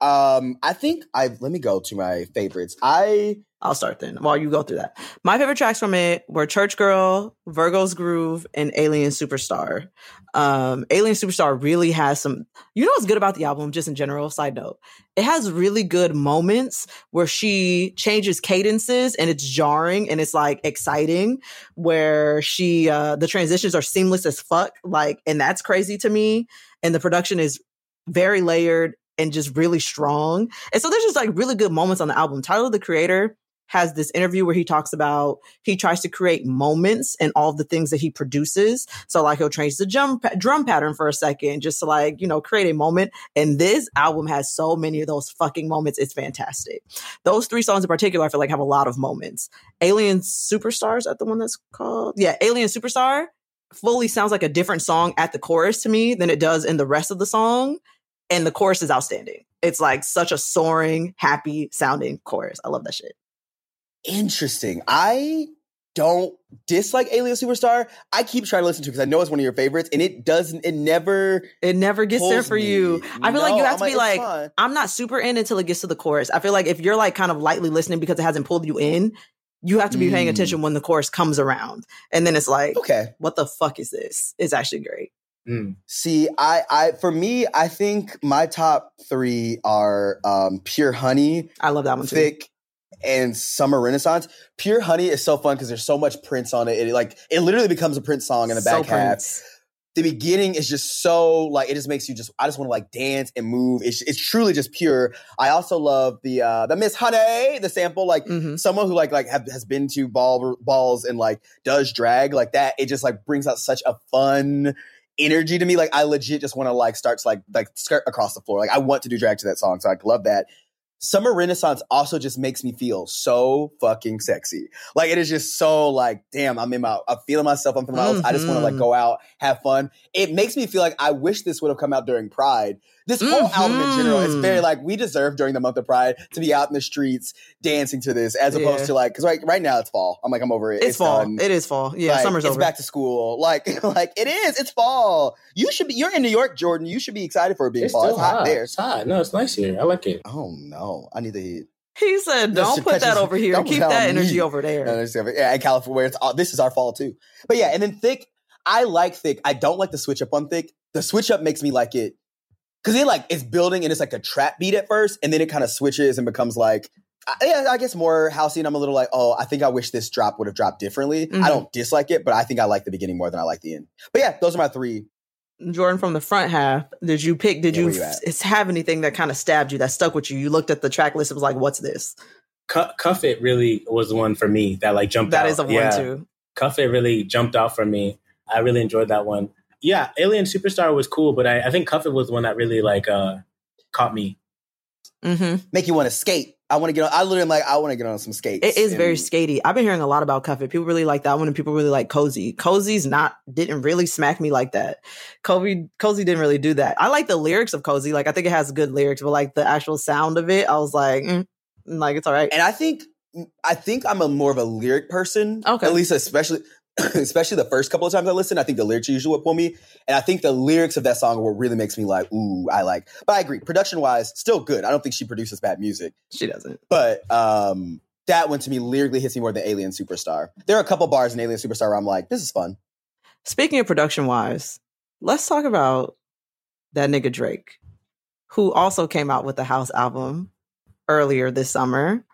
um. I think I let me go to my favorites. I I'll start then while you go through that. My favorite tracks from it were Church Girl, Virgo's Groove, and Alien Superstar. Um, Alien Superstar really has some, you know what's good about the album, just in general, side note? It has really good moments where she changes cadences and it's jarring and it's like exciting, where she, uh, the transitions are seamless as fuck. Like, and that's crazy to me. And the production is very layered and just really strong. And so there's just like really good moments on the album. Tyler, the creator, has this interview where he talks about he tries to create moments and all the things that he produces. So like he'll change the drum drum pattern for a second just to like, you know, create a moment. And this album has so many of those fucking moments. It's fantastic. Those three songs in particular, I feel like have a lot of moments. Alien Superstars at the one that's called? Yeah, Alien Superstar fully sounds like a different song at the chorus to me than it does in the rest of the song. And the chorus is outstanding. It's like such a soaring, happy sounding chorus. I love that shit. Interesting. I don't dislike Alien Superstar. I keep trying to listen to because I know it's one of your favorites, and it doesn't. It never. It never gets there for me. you. I feel like you have I'm to be like, like. I'm not super in until it gets to the chorus. I feel like if you're like kind of lightly listening because it hasn't pulled you in, you have to be paying Mm. attention when the chorus comes around, and then it's like, Okay. what the fuck is this? It's actually great. Mm. See, I, I, for me, I think my top three are um, Pure Honey, I love that one too. And Summer Renaissance. Pure Honey is so fun because there's so much Prince on it. It like it literally becomes a Prince song in the So back half. The beginning is just so like it just makes you just I just want to like dance and move. It's it's truly just pure. I also love the uh the Miss Honey, the sample like Mhm. someone who like like have, has been to ball balls and like does drag like that. It just like brings out such a fun energy to me. Like I legit just want to like start to like like skirt across the floor. Like I want to do drag to that song. So I love that. Summer Renaissance also just makes me feel so fucking sexy. Like it is just so like, damn, I'm in my, I'm feeling myself. I'm feeling my, I just want to like Mhm. go out, have fun. It makes me feel like I wish this would have come out during Pride. This whole album in general is very mm-hmm. like we deserve during the month of Pride to be out in the streets dancing to this, as opposed Yeah. to like because right right now it's fall. I'm like I'm over it. It's, fall. done. It is fall. Yeah, Like, summer's it's over. back to school. Like [LAUGHS] like it is. It's fall. You should be. You're in New York, Jordan. You should be excited for it being It's fall. still It's hot hot. there. It's hot. No, it's nice here. I like it. Oh no! I need to eat. he said, "Don't should put that us- over here. don't Keep tell that me. energy over there." there's different- yeah, in California, where it's all, this is our fall too. But yeah, and then Thique. I like Thique. I don't like the switch up on Thique. The switch up makes me like it because it like it's building and it's like a trap beat at first, and then it kind of switches and becomes like. I, yeah, I guess more housey, and I'm a little like, oh, I think I wish this drop would have dropped differently. Mhm. I don't dislike it, but I think I like the beginning more than I like the end. But yeah, those are my three. Jordan, from the front half, did you pick? Did Yeah, you you f- have anything that kind of stabbed you that stuck with you? You looked at the track list and was like, "What's this?" Cu- Cuff It really was the one for me that like jumped That out. is a one yeah. too. Cuff It really jumped out for me. I really enjoyed that one. Yeah, Alien Superstar was cool, but I, I think Cuff It was the one that really like uh caught me. hmm Make you want to skate. I want to get on. I literally am like, I want to get on some skates. It is very And- skatey. I've been hearing a lot about Cuff It. People really like that one, and people really like Cozy. Cozy's not didn't really smack me like that. Cozy Cozy didn't really do that. I like the lyrics of Cozy. Like I think it has good lyrics, but like the actual sound of it, I was like, mm, like it's all right. and I think I think I'm a more of a lyric person. Okay. At least especially [CLEARS THROAT] especially the first couple of times I listen, I think the lyrics usually what pull me. And I think the lyrics of that song are what really makes me like, ooh, I like. But I agree, production wise, still good. I don't think she produces bad music. She doesn't. But um that one to me lyrically hits me more than Alien Superstar. There are a couple bars in Alien Superstar where I'm like, this is fun. Speaking of production wise, let's talk about that nigga Drake, who also came out with the House album earlier this summer.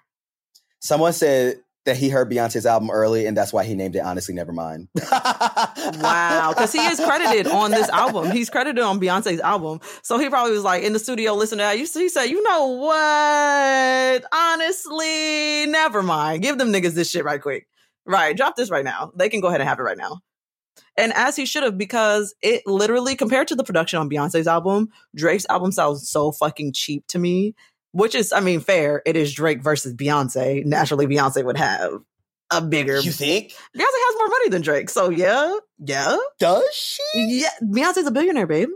Someone said that he heard Beyonce's album early and that's why he named it Honestly Nevermind. [LAUGHS] Wow, because he is credited on this album. He's credited on Beyonce's album, so he probably was like in the studio listening to that. He said, "You know what? Honestly, never mind. Give them niggas this shit right quick. Right, drop this right now. They can go ahead and have it right now." And as he should have, because it literally compared to the production on Beyonce's album, Drake's album sounds so fucking cheap to me. Which is, I mean, fair. It is Drake versus Beyonce. Naturally, Beyonce would have a bigger. you think? Beyonce has more money than Drake, so yeah, yeah. Does she? Yeah, Beyonce's a billionaire, babe.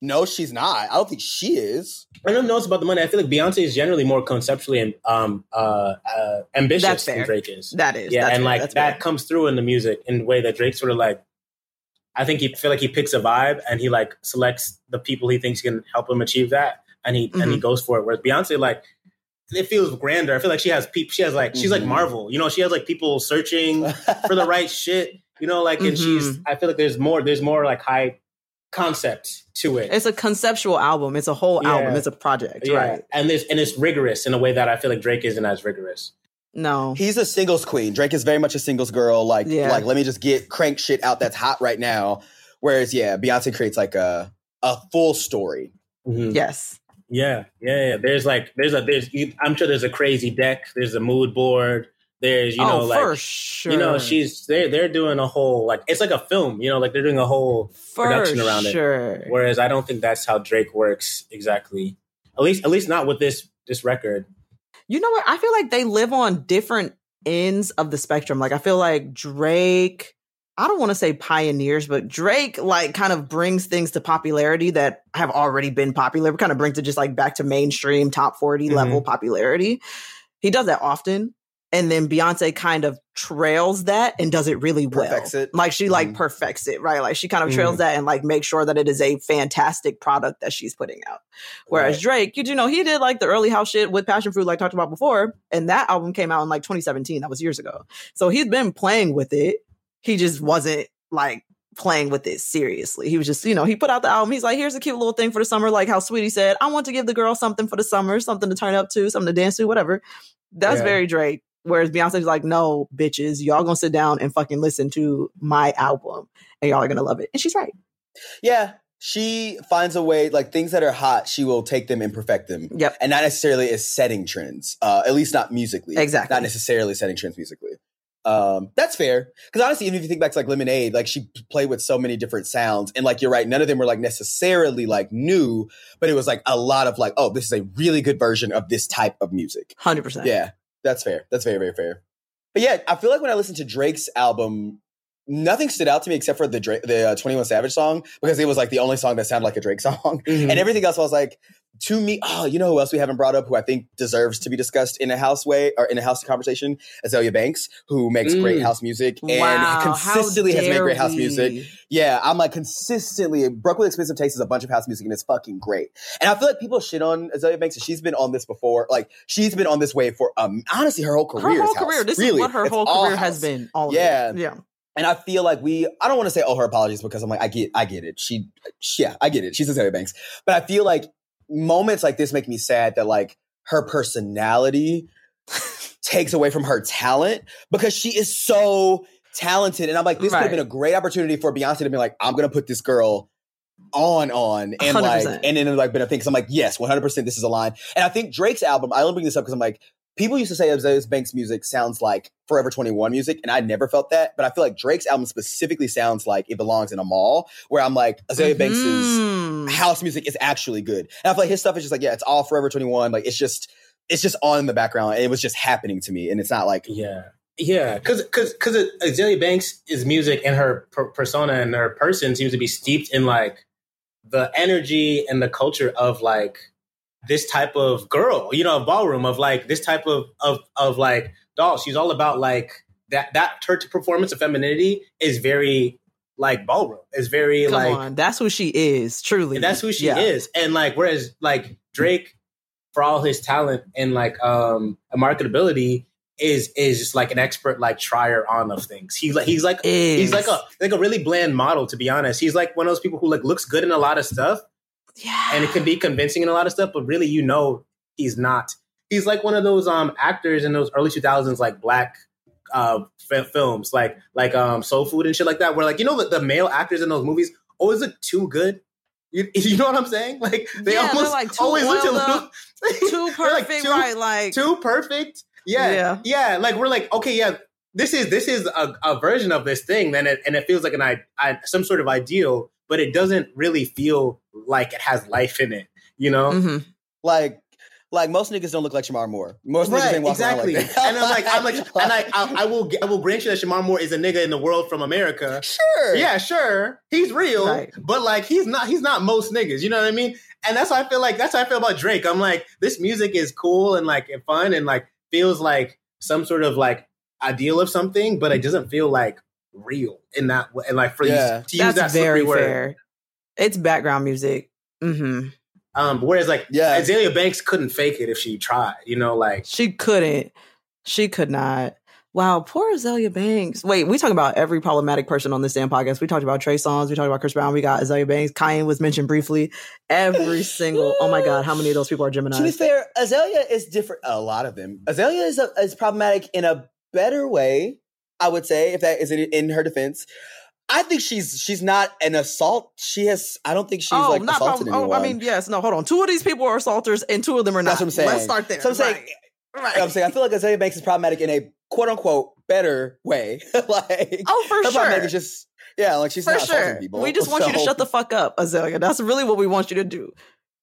No, she's not. I don't think she is. I don't know it's about the money. I feel like Beyonce is generally more conceptually and um uh, uh ambitious That's than fair. Drake is. That is, yeah, that's and fair, like that's that fair. comes through in the music in the way that Drake sort of like. I think he feel like he picks a vibe and he like selects the people he thinks can help him achieve that, and he and he Mm-hmm. goes for it. Whereas Beyonce, like it feels grander. I feel like she has people. She has like she's like Mhm. Marvel. You know, she has like people searching for the right shit. You know, like and she's. I feel like there's more. There's more like high concept to it. It's a conceptual album. It's a whole Yeah. album. It's a project, yeah, right? and this and it's rigorous in a way that I feel like Drake isn't as rigorous. No. He's a singles queen. Drake is very much a singles girl. Like, Yeah. like let me just get crank shit out that's hot right now. Whereas, yeah, Beyonce creates like a a full story. Mhm. yes. Yeah, yeah, yeah. There's like there's a there's I'm sure there's a crazy deck. There's a mood board. There's you oh, know oh, like for sure. you know she's they're they're doing a whole like it's like a film. You know, like they're doing a whole for production around it. Whereas I don't think that's how Drake works exactly. At least at least not with this this record. You know what? I feel like they live on different ends of the spectrum. Like I feel like Drake, I don't want to say pioneers, but Drake like kind of brings things to popularity that have already been popular. Kind of brings it just like back to mainstream top 40 Mhm. level popularity. He does that often. And then Beyonce kind of trails that and does it really well. Perfects it. Like she like Mhm. perfects it, right? Like she kind of trails that and like makes sure that it is a fantastic product that she's putting out. Whereas Right. Drake, you, you know, he did like the early house shit with Passion Fruit, like talked about before, and that album came out in like 2017. That was years ago. So he's been playing with it. He just wasn't like playing with it seriously. He was just, you know, he put out the album. He's like, here's a cute little thing for the summer, like how Sweetie said, I want to give the girl something for the summer, something to turn up to, something to dance to, whatever. That's Yeah. very Drake. Whereas Beyonce's like, no, bitches, y'all gonna sit down and fucking listen to my album and y'all are gonna love it. And she's right. Yeah, she finds a way. Like things that are hot, she will take them and perfect them, Yep. and not necessarily as setting trends. Uh, at least not musically. Exactly. Not necessarily setting trends musically. Um, that's fair. Because honestly, even if you think back to like Lemonade, like she played with so many different sounds, and like you're right, none of them were like necessarily like new, but it was like a lot of like, oh, this is a really good version of this type of music. 100%. Yeah, that's fair. That's very, very fair. But yeah, I feel like when I listen to Drake's album, nothing stood out to me except for the Drake, the uh, Twenty One Savage song because it was like the only song that sounded like a Drake [LAUGHS] song, Mhm. and everything else I was like, to me, oh, you know who else we haven't brought up who I think deserves to be discussed in a house way or in a house conversation? Azealia Banks, who makes great Mm. house music and Wow, consistently has made great house music. Yeah, I'm like consistently. Broke with Expensive Taste is a bunch of house music and it's fucking great. And I feel like people shit on Azealia Banks. and She's been on this before. Like she's been on this wave for um honestly her whole career. Her whole is house. career. This really, is what her whole all career has been. All Yeah. Yeah. And I feel like we. I don't want to say oh her apologies because I'm like I get I get it. She yeah I get it. She's Azealia Banks. But I feel like moments like this make me sad that like her personality takes away from her talent because she is so talented. And I'm like, this could have been a great opportunity for Beyonce to be like, I'm gonna put this girl on on and like 100%. and then like been a thing because I'm like, yes, 100 percent this is a line. And I think Drake's album, I only bring this up because I'm like, people used to say Azealia Banks music sounds like Forever 21 music, and I never felt that. But I feel like Drake's album specifically sounds like it belongs in a mall, where I'm like, Azealia Banks is. House music is actually good. And I feel like his stuff is just like, yeah, it's all Forever 21. Like it's just it's just on in the background. It was just happening to me. And it's not like Yeah, yeah, because because because Azealia Banks' is music and her per- persona and her person seems to be steeped in like the energy and the culture of like this type of girl, you know, of ballroom of like this type of of of like doll. She's all about like that that her performance of femininity is very like ballroom. Is very Come like on. That's who she is, truly. that's who she Yeah. is. And like, whereas like Drake, for all his talent and like um marketability, is is just like an expert like trier on of things. He's like he's like Is. he's like a like a really bland model to be honest. He's like one of those people who like looks good in a lot of stuff yeah. and it can be convincing in a lot of stuff, but really you know he's not. He's like one of those um actors in those early two thousands like black uh f- films like like um Soul Food and shit like that, where like you know the, the male actors in those movies always look too good. You, [LAUGHS] you know what I'm saying? Like they Yeah, almost like, too always look little [LAUGHS] too they're, like, perfect, too- right? Like too perfect. Yeah, Yeah. yeah, Like we're like, okay, yeah, this is this is a, a version of this thing, then it, and it feels like an I, I, some sort of ideal, but it doesn't really feel like it has life in it. You know? mhm. like like most niggas don't look like Shemar Moore. Most niggas Right, ain't walking around exactly. like that. and I'm like, I'm like, [LAUGHS] and I, I, I will, I will grant you that Shemar Moore is a nigga in the world from America. sure. Yeah, sure, he's real, Right. but like, he's not, he's not most niggas. You know what I mean? And that's how I feel like. That's how I feel about Drake. I'm like, this music is cool and like and fun and like feels like some sort of like ideal of something, but it doesn't feel like real in that way. And like for Yeah. you to use that very slippery word. fair. It's background music. hmm Um, whereas like Yeah. Azealia Banks couldn't fake it if she tried. You know, like She couldn't. She could not. Wow, poor Azealia Banks. Wait, we talk about every problematic person on this damn podcast. We talked about Trey Songz. We talked about Chris Brown. We got Azealia Banks. Kanye was mentioned briefly. Every [LAUGHS] single. Oh my God, how many of those people are Gemini? To be fair, Azealia is different. A lot of them. Azealia is a, is problematic in a better way. I would say, if that is in, in her defense. I think she's she's not an assault. She has. I don't think she's oh, like not assaulted problem. Oh, I mean, yes. No, hold on. Two of these people are assaulters, and two of them are not. That's what I'm saying. Let's start there. So I'm saying, Right. right. I'm saying, I feel like Azealia Banks is problematic in a quote unquote better way. [LAUGHS] like, oh, for her problematic sure. is just yeah, like she's for not assaulting sure. people. We just want you to shut the fuck up, Azealia. That's really what we want you to do.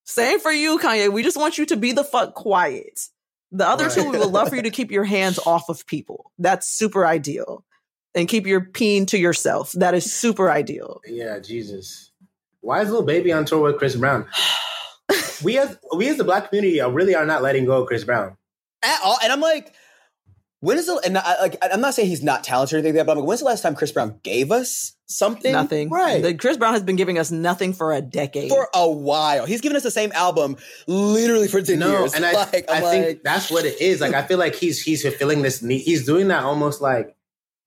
Same for you, Kanye. We just want you to be the fuck quiet. The other two, we would love for you to keep your hands off of people. That's super ideal. And keep your peen to yourself. That is super ideal. yeah, Jesus. Why is little baby on tour with Chris Brown? [SIGHS] we as we as the black community are really are not letting go of Chris Brown. at all. And I'm like, when is the and I, like I'm not saying he's not talented or anything like that, but I'm like, when's the last time Chris Brown gave us something? Nothing. Right. The- Chris Brown has been giving us nothing for a decade. for a while. He's given us the same album literally for 10 No, years. and I, [LAUGHS] like, I I'm think like, that's what it is. Like I feel like he's he's fulfilling this need. He's doing that almost like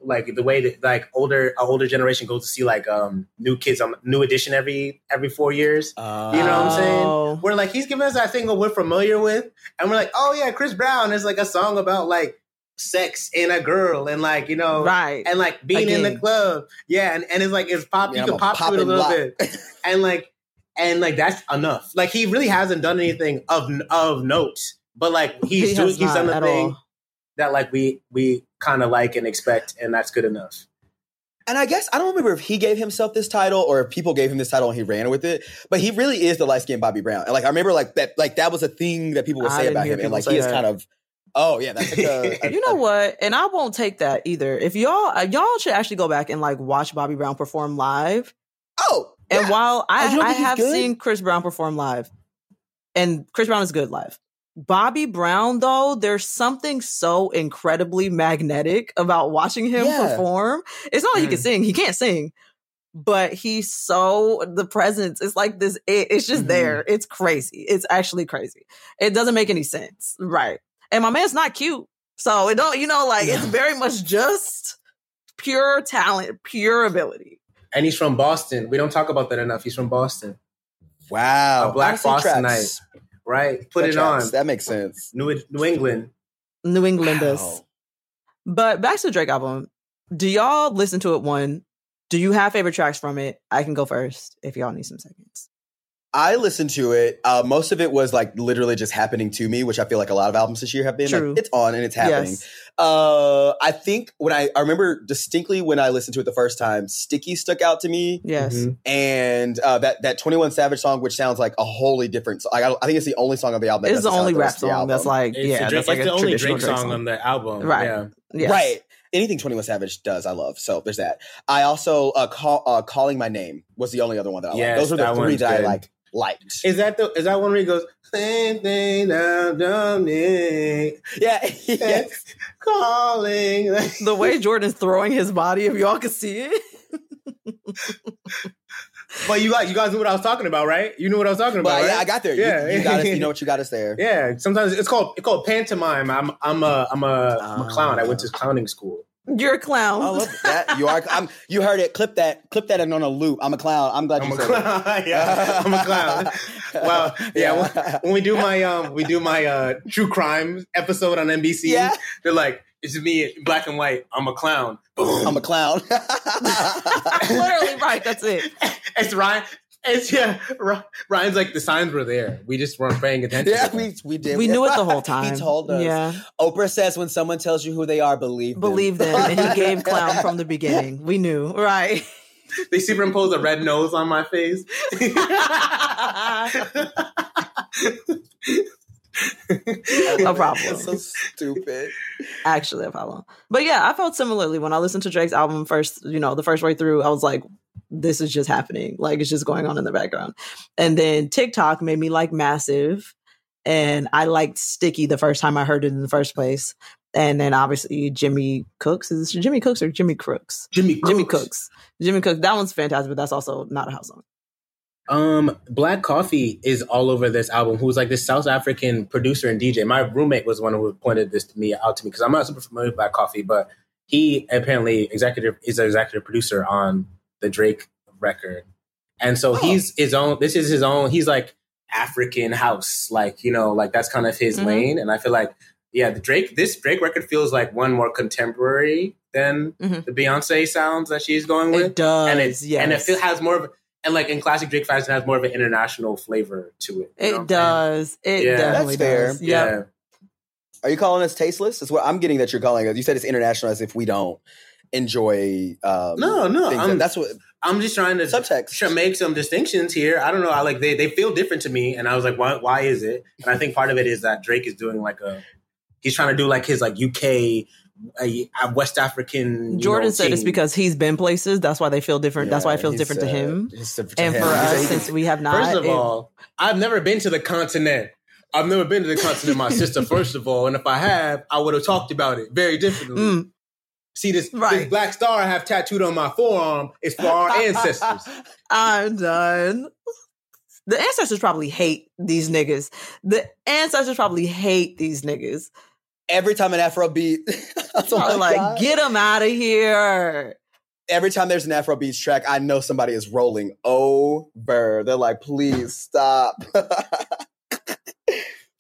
like the way that like older a older generation goes to see like um new kids on new edition every every four years. uh, You know what I'm saying? Oh. We're like he's giving us that thing that we're familiar with, and we're like, oh yeah, Chris Brown is like a song about like sex and a girl and like you know Right. and like being in the club, yeah, and, and it's like it's pop. Yeah, you I'm can pop to it a little bit, [LAUGHS] and like and like that's enough. Like he really hasn't done anything of of note, but like he's He doing he's done the thing all. that like we we kind of like and expect, and that's good enough. And I guess I don't remember if he gave himself this title or if people gave him this title and he ran with it. But he really is the light skinned Bobby Brown. And like I remember like that like that was a thing that people would say about him. And like he is that. kind of oh yeah, that's like a, [LAUGHS] a- you know what? And I won't take that either. If y'all uh, y'all should actually go back and like watch Bobby Brown perform live. Oh And yeah. while I, Oh, I have good? seen Chris Brown perform live, and Chris Brown is good live. Bobby Brown, though, there's something so incredibly magnetic about watching him Yeah. perform. It's not like he can Mm. sing; he can't sing, but he's so the presence. It's like this. It, it's just Mhm. there. It's crazy. It's actually crazy. It doesn't make any sense, right? And my man's not cute, so it don't. You know, like it's very much just pure talent, pure ability. And he's from Boston. We don't talk about that enough. He's from Boston, wow. A black Honestly, Bostonite. tracks. Right? Put That it tracks. on. That makes sense. New New England. New Englanders. Wow. But back to the Drake album. Do y'all listen to it one? Do you have favorite tracks from it? I can go first if y'all need some seconds. I listened to it. Uh, most of it was like literally just happening to me, which I feel like a lot of albums this year have been. True. Like, it's on and it's happening. Yes. Uh, I think when I, I remember distinctly when I listened to it the first time, Sticky stuck out to me. Yes. Mhm. And uh, that that Twenty One Savage song, which sounds like a wholly different. Like, I, I think it's the only song on the album. That It's the only rap rest of the song that's like, It's, yeah, the, that's like it's a the only Drake Drake song, on the album. Right. Yeah. Yes. Right. Anything Twenty One Savage does, I love. So there's that. I also uh, call uh, calling my name was the only other one that I Yes, like. Those are the that three one's that I like liked. Is that the is that one where he goes same thing down there, yeah. [LAUGHS] yeah. calling? [LAUGHS] The way Jordan's throwing his body, if y'all can see it. [LAUGHS] but you guys you guys knew what I was talking about, right? You knew what I was talking about, But right? yeah, I got there. Yeah. You, you got us. You know what you got us there. Yeah, sometimes it's called it's called pantomime. I'm I'm a I'm a, I'm a ah. clown. I went to clowning school. You're a clown. I love that. You are. I'm. You heard it. Clip that. Clip that and on a loop. I'm a clown. I'm glad I'm you a said clown. [LAUGHS] yeah, I'm a clown. [LAUGHS] Well, yeah. When, when we do my um, we do my uh true crime episode on NBC. Yeah. They're like, it's me black and white. I'm a clown. Boom. I'm a clown. I'm [LAUGHS] Literally, right. That's it. it's Ryan. It's yeah. Ryan's like the signs were there. We just weren't paying attention. yeah, we we did. We knew it the whole [LAUGHS] time. he told us. Yeah. Oprah says when someone tells you who they are, believe them. Believe them. And he gave [LAUGHS] clown from the beginning. We knew. Right. [LAUGHS] they superimposed a red nose on my face. A problem. So stupid. actually a problem. But yeah, I felt similarly when I listened to Drake's album first, you know, the first way through, I was like, this is just happening. Like it's just going on in the background. And then TikTok made me like massive. And I liked Sticky the first time I heard it in the first place. And then obviously Jimmy Cooks. Is this Jimmy Cooks or Jimmy Crooks? Jimmy Cooks. Jimmy Cooks. Jimmy Cooks. That one's fantastic, but that's also not a house song. Um, Black Coffee is all over this album. Who's like this South African producer and DJ. My roommate was one who pointed this to me out to me because I'm not super familiar with Black Coffee, but he apparently executive is an executive producer on the Drake record, and so Oh. he's his own. This is his own. He's like African house, like you know, like that's kind of his Mhm. lane. And I feel like, yeah, the Drake this Drake record feels like one more contemporary than Mhm. the Beyonce sounds that she's going with It does. and it's, yes. and it feel, has more of and like in classic Drake fashion has more of an international flavor to it. you know It what I'm does. It Yeah. definitely That's fair. does. Yep. Yeah. Are you calling us tasteless? Is what I'm getting that you're calling us. You said it's international as if we don't enjoy. Um, No, no, things. I'm, that's what I'm just trying to subtext. try make some distinctions here. I don't know. I like they they feel different to me, and I was like, why why is it? And I think part of it is that Drake is doing like a he's trying to do like his like UK. A, West African. Jordan know, said it's because he's been places. That's why they feel different. That's why it feels he's, different to uh, him. different to And him. for us, since we have not, First of it- all, I've never been to the continent. I've never been to the continent, my sister. [LAUGHS] First of all, and if I have, I would have talked about it very differently. Mm. See this, this black star I have tattooed on my forearm is for our ancestors. [LAUGHS] I'm done. The ancestors probably hate these niggas. The ancestors probably hate these niggas. every time an Afro beat, oh [LAUGHS] Probably my like, God. get them out of here. every time there's an Afro beats track, I know somebody is rolling over. They're like, please stop. [LAUGHS]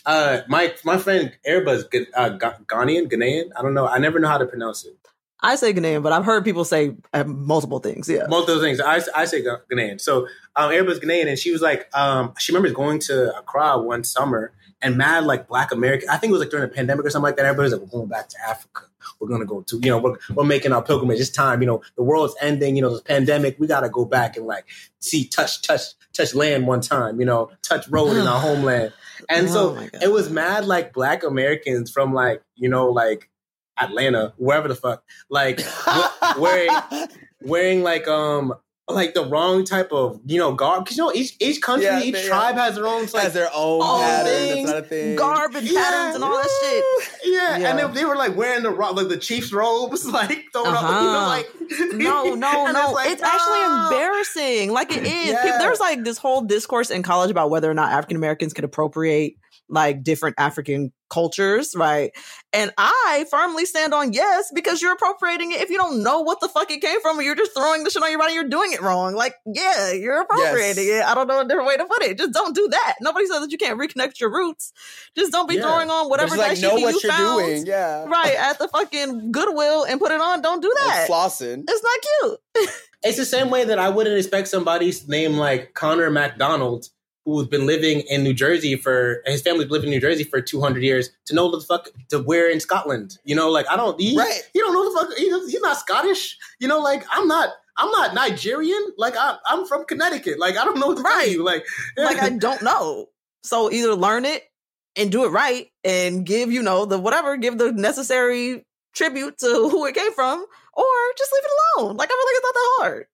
Uh, my my friend Airbus uh, Ga- Ghanaian, Ghanaian. I don't know. I never know how to pronounce it. I say Ghanaian, but I've heard people say uh, multiple things. Yeah. multiple things. I, I say Ghanaian. So um, Airbus Ghanaian, and she was like, um, she remembers going to Accra one summer and mad like Black American. I think it was like during the pandemic or something like that. Everybody's like, we're going back to Africa. We're gonna go to, you know, we're, we're making our pilgrimage. It's time. You know, the world's ending. You know, this pandemic. We gotta go back and like see, touch, touch, touch land one time. You know, touch road in our [SIGHS] homeland. And Oh so it was mad like Black Americans from like you know like Atlanta, wherever the fuck, like [LAUGHS] wearing wearing like um like the wrong type of you know garb because you know each each country Yeah, each they- tribe has their own like Has their own All pattern. things, That's not a thing. Garb and Yeah. patterns and all that shit. yeah, Yeah. and they, they were like wearing the ro- like the chief's robes [LAUGHS] like throwing up you know Uh-huh. like No, [LAUGHS] no, and no. like, It's, actually embarrassing. Like it is. Yeah. People- There's like this whole discourse in college about whether or not African Americans could appropriate like different African cultures, right? And I firmly stand on yes because you're appropriating it if you don't know what the fuck it came from, you're just throwing the shit on your body. You're doing it wrong. Like, yeah, you're appropriating Yes. it. I don't know a different way to put it. Just don't do that. Nobody says that you can't reconnect your roots. Just don't be Yeah. throwing on whatever like that know shit what you you're found doing. Yeah. right at the fucking Goodwill and put it on. Don't do And that. flossing. It's not cute. [LAUGHS] It's the same way that I wouldn't expect somebody's name like Connor McDonald, who's been living in New Jersey for his family's lived in New Jersey for two hundred years, to know the fuck to where in Scotland. You know, like I don't. He, Right. You don't know the fuck. He, he's not Scottish. You know, like I'm not. I'm not Nigerian. Like I, I'm from Connecticut. Like I don't know what to Right. tell you. Like, [LAUGHS] like I don't know. So either learn it and do it right and give, you know, the whatever, give the necessary tribute to [LAUGHS] who it came from, or just leave it alone. Like I feel like it's not that hard.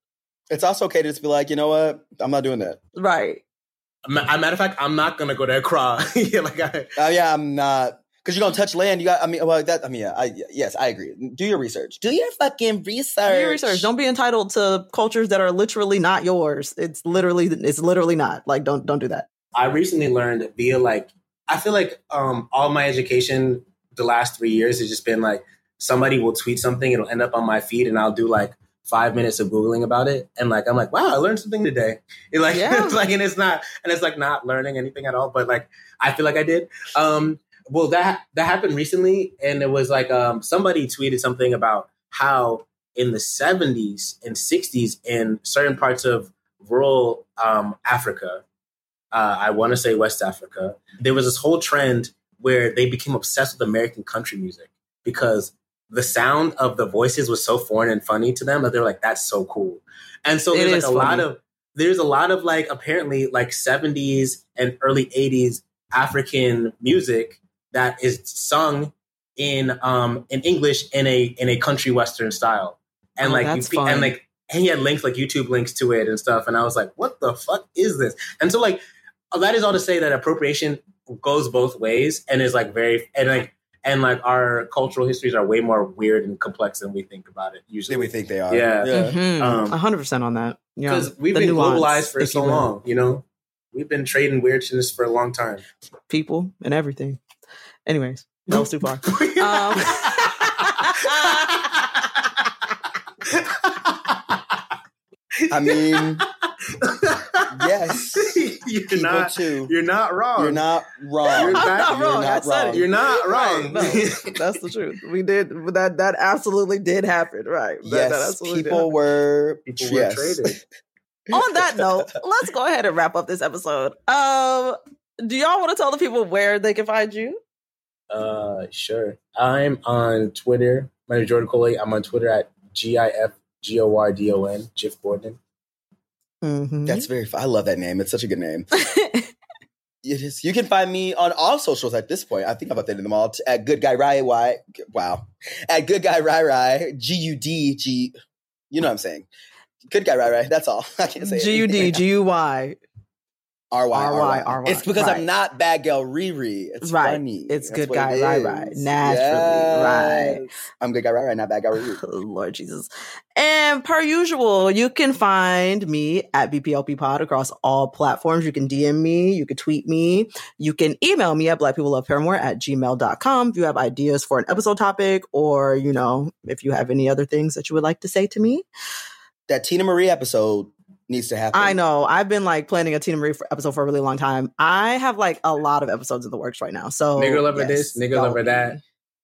It's also okay to just be like, you know what? I'm not doing that. Right. Ma- a matter of fact, I'm not gonna go to Accra. [LAUGHS] yeah, like I, Uh, yeah, I'm not. Because you're gonna touch land. You got. I mean, well, that. I mean, yeah. I, yes, I agree. Do your research. Do your fucking research. Do your research. Don't be entitled to cultures that are literally not yours. It's literally it's literally not. Like don't don't do that. I recently learned via like I feel like um all my education the last three years has just been like somebody will tweet something, it'll end up on my feed, and I'll do like five minutes of googling about it, and like I'm like, wow, I learned something today. It, [LAUGHS] like [LAUGHS] Yeah. it's like and it's not and it's like not learning anything at all, but like I feel like I did. Um, well that that happened recently, and it was like um somebody tweeted something about how in the 70s and 60s in certain parts of rural um, Africa uh, I want to say West Africa, there was this whole trend where they became obsessed with American country music because the sound of the voices was so foreign and funny to them that they're like, that's so cool. And so It there's like a lot of there's a lot of like apparently like 70s and early 80s African music that is sung in um in English in a in a country western style. And Oh, like you, and like and he had links like YouTube links to it and stuff and I was like, what the fuck is this? And so like that is all to say that appropriation goes both ways and is like very and like and like our cultural histories are way more weird and complex than we think about it usually. Than we think they are. Yeah. Mhm. Um, hundred percent on that. Yeah. because we've The been nuance, globalized for so you long. You know, we've been trading weirdness for a long time. People and everything. Anyways, that was too far. [LAUGHS] [LAUGHS] I mean, yes. [LAUGHS] you're People not. too. You're not wrong. You're not wrong. You're I'm not You're wrong. I not said wrong. it. You're not Right, wrong. no, [LAUGHS] that's the truth. We did that. That absolutely did happen. Right. That- that Yes, absolutely did people were. People were traded. [LAUGHS] On that note, let's go ahead and wrap up this episode. Um, do y'all want to tell the people where they can find you? Uh, sure. I'm on Twitter. My name is Jordan Coley. I'm on Twitter at G I F G O R D O N. Jiff Gordon. Mhm. That's very. I love that name. It's such a good name. [LAUGHS] It is. You can find me on all socials at this point. I think I've updated them all to, at Good Guy Rai Y. Wow, at Good Guy Rai Rai G U D G. You know what I'm saying? Good Guy Rai Rai. That's all. [LAUGHS] I can't say G U D G U Y. R Y R Y, R Y, It's because right. I'm not bad girl Riri. It's Right. funny. It's Good Guy Rai is. Rai. Naturally, right. I'm Good Guy Rai Rai, not bad guy Riri. [LAUGHS] Lord Jesus. And per usual, you can find me at BPLP Pod across all platforms. You can DM me, you can tweet me, you can email me at blackpeopleloveparamore at gmail.com if you have ideas for an episode topic or, you know, if you have any other things that you would like to say to me. That Teena Marie episode needs to happen. I know I've been like planning a Teena Marie for episode for a really long time. I have like a lot of episodes in the works right now. So Nigger lover yes, this, nigger lover be- that.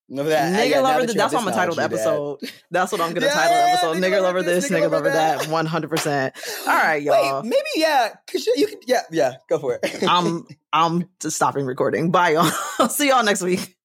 Remember that? Nigger Yeah, lover that this. you have That's what I'm gonna title the knowledge, you dad. episode. That's what I'm gonna Yeah, title the episode. nigga Nigger lover this, nigger lover that. One hundred percent. [GASPS] All right, y'all. Wait, maybe yeah. Cause you, you could, yeah, yeah. Go for it. I'm I'm just stopping recording. Bye, y'all. [LAUGHS] See y'all next week.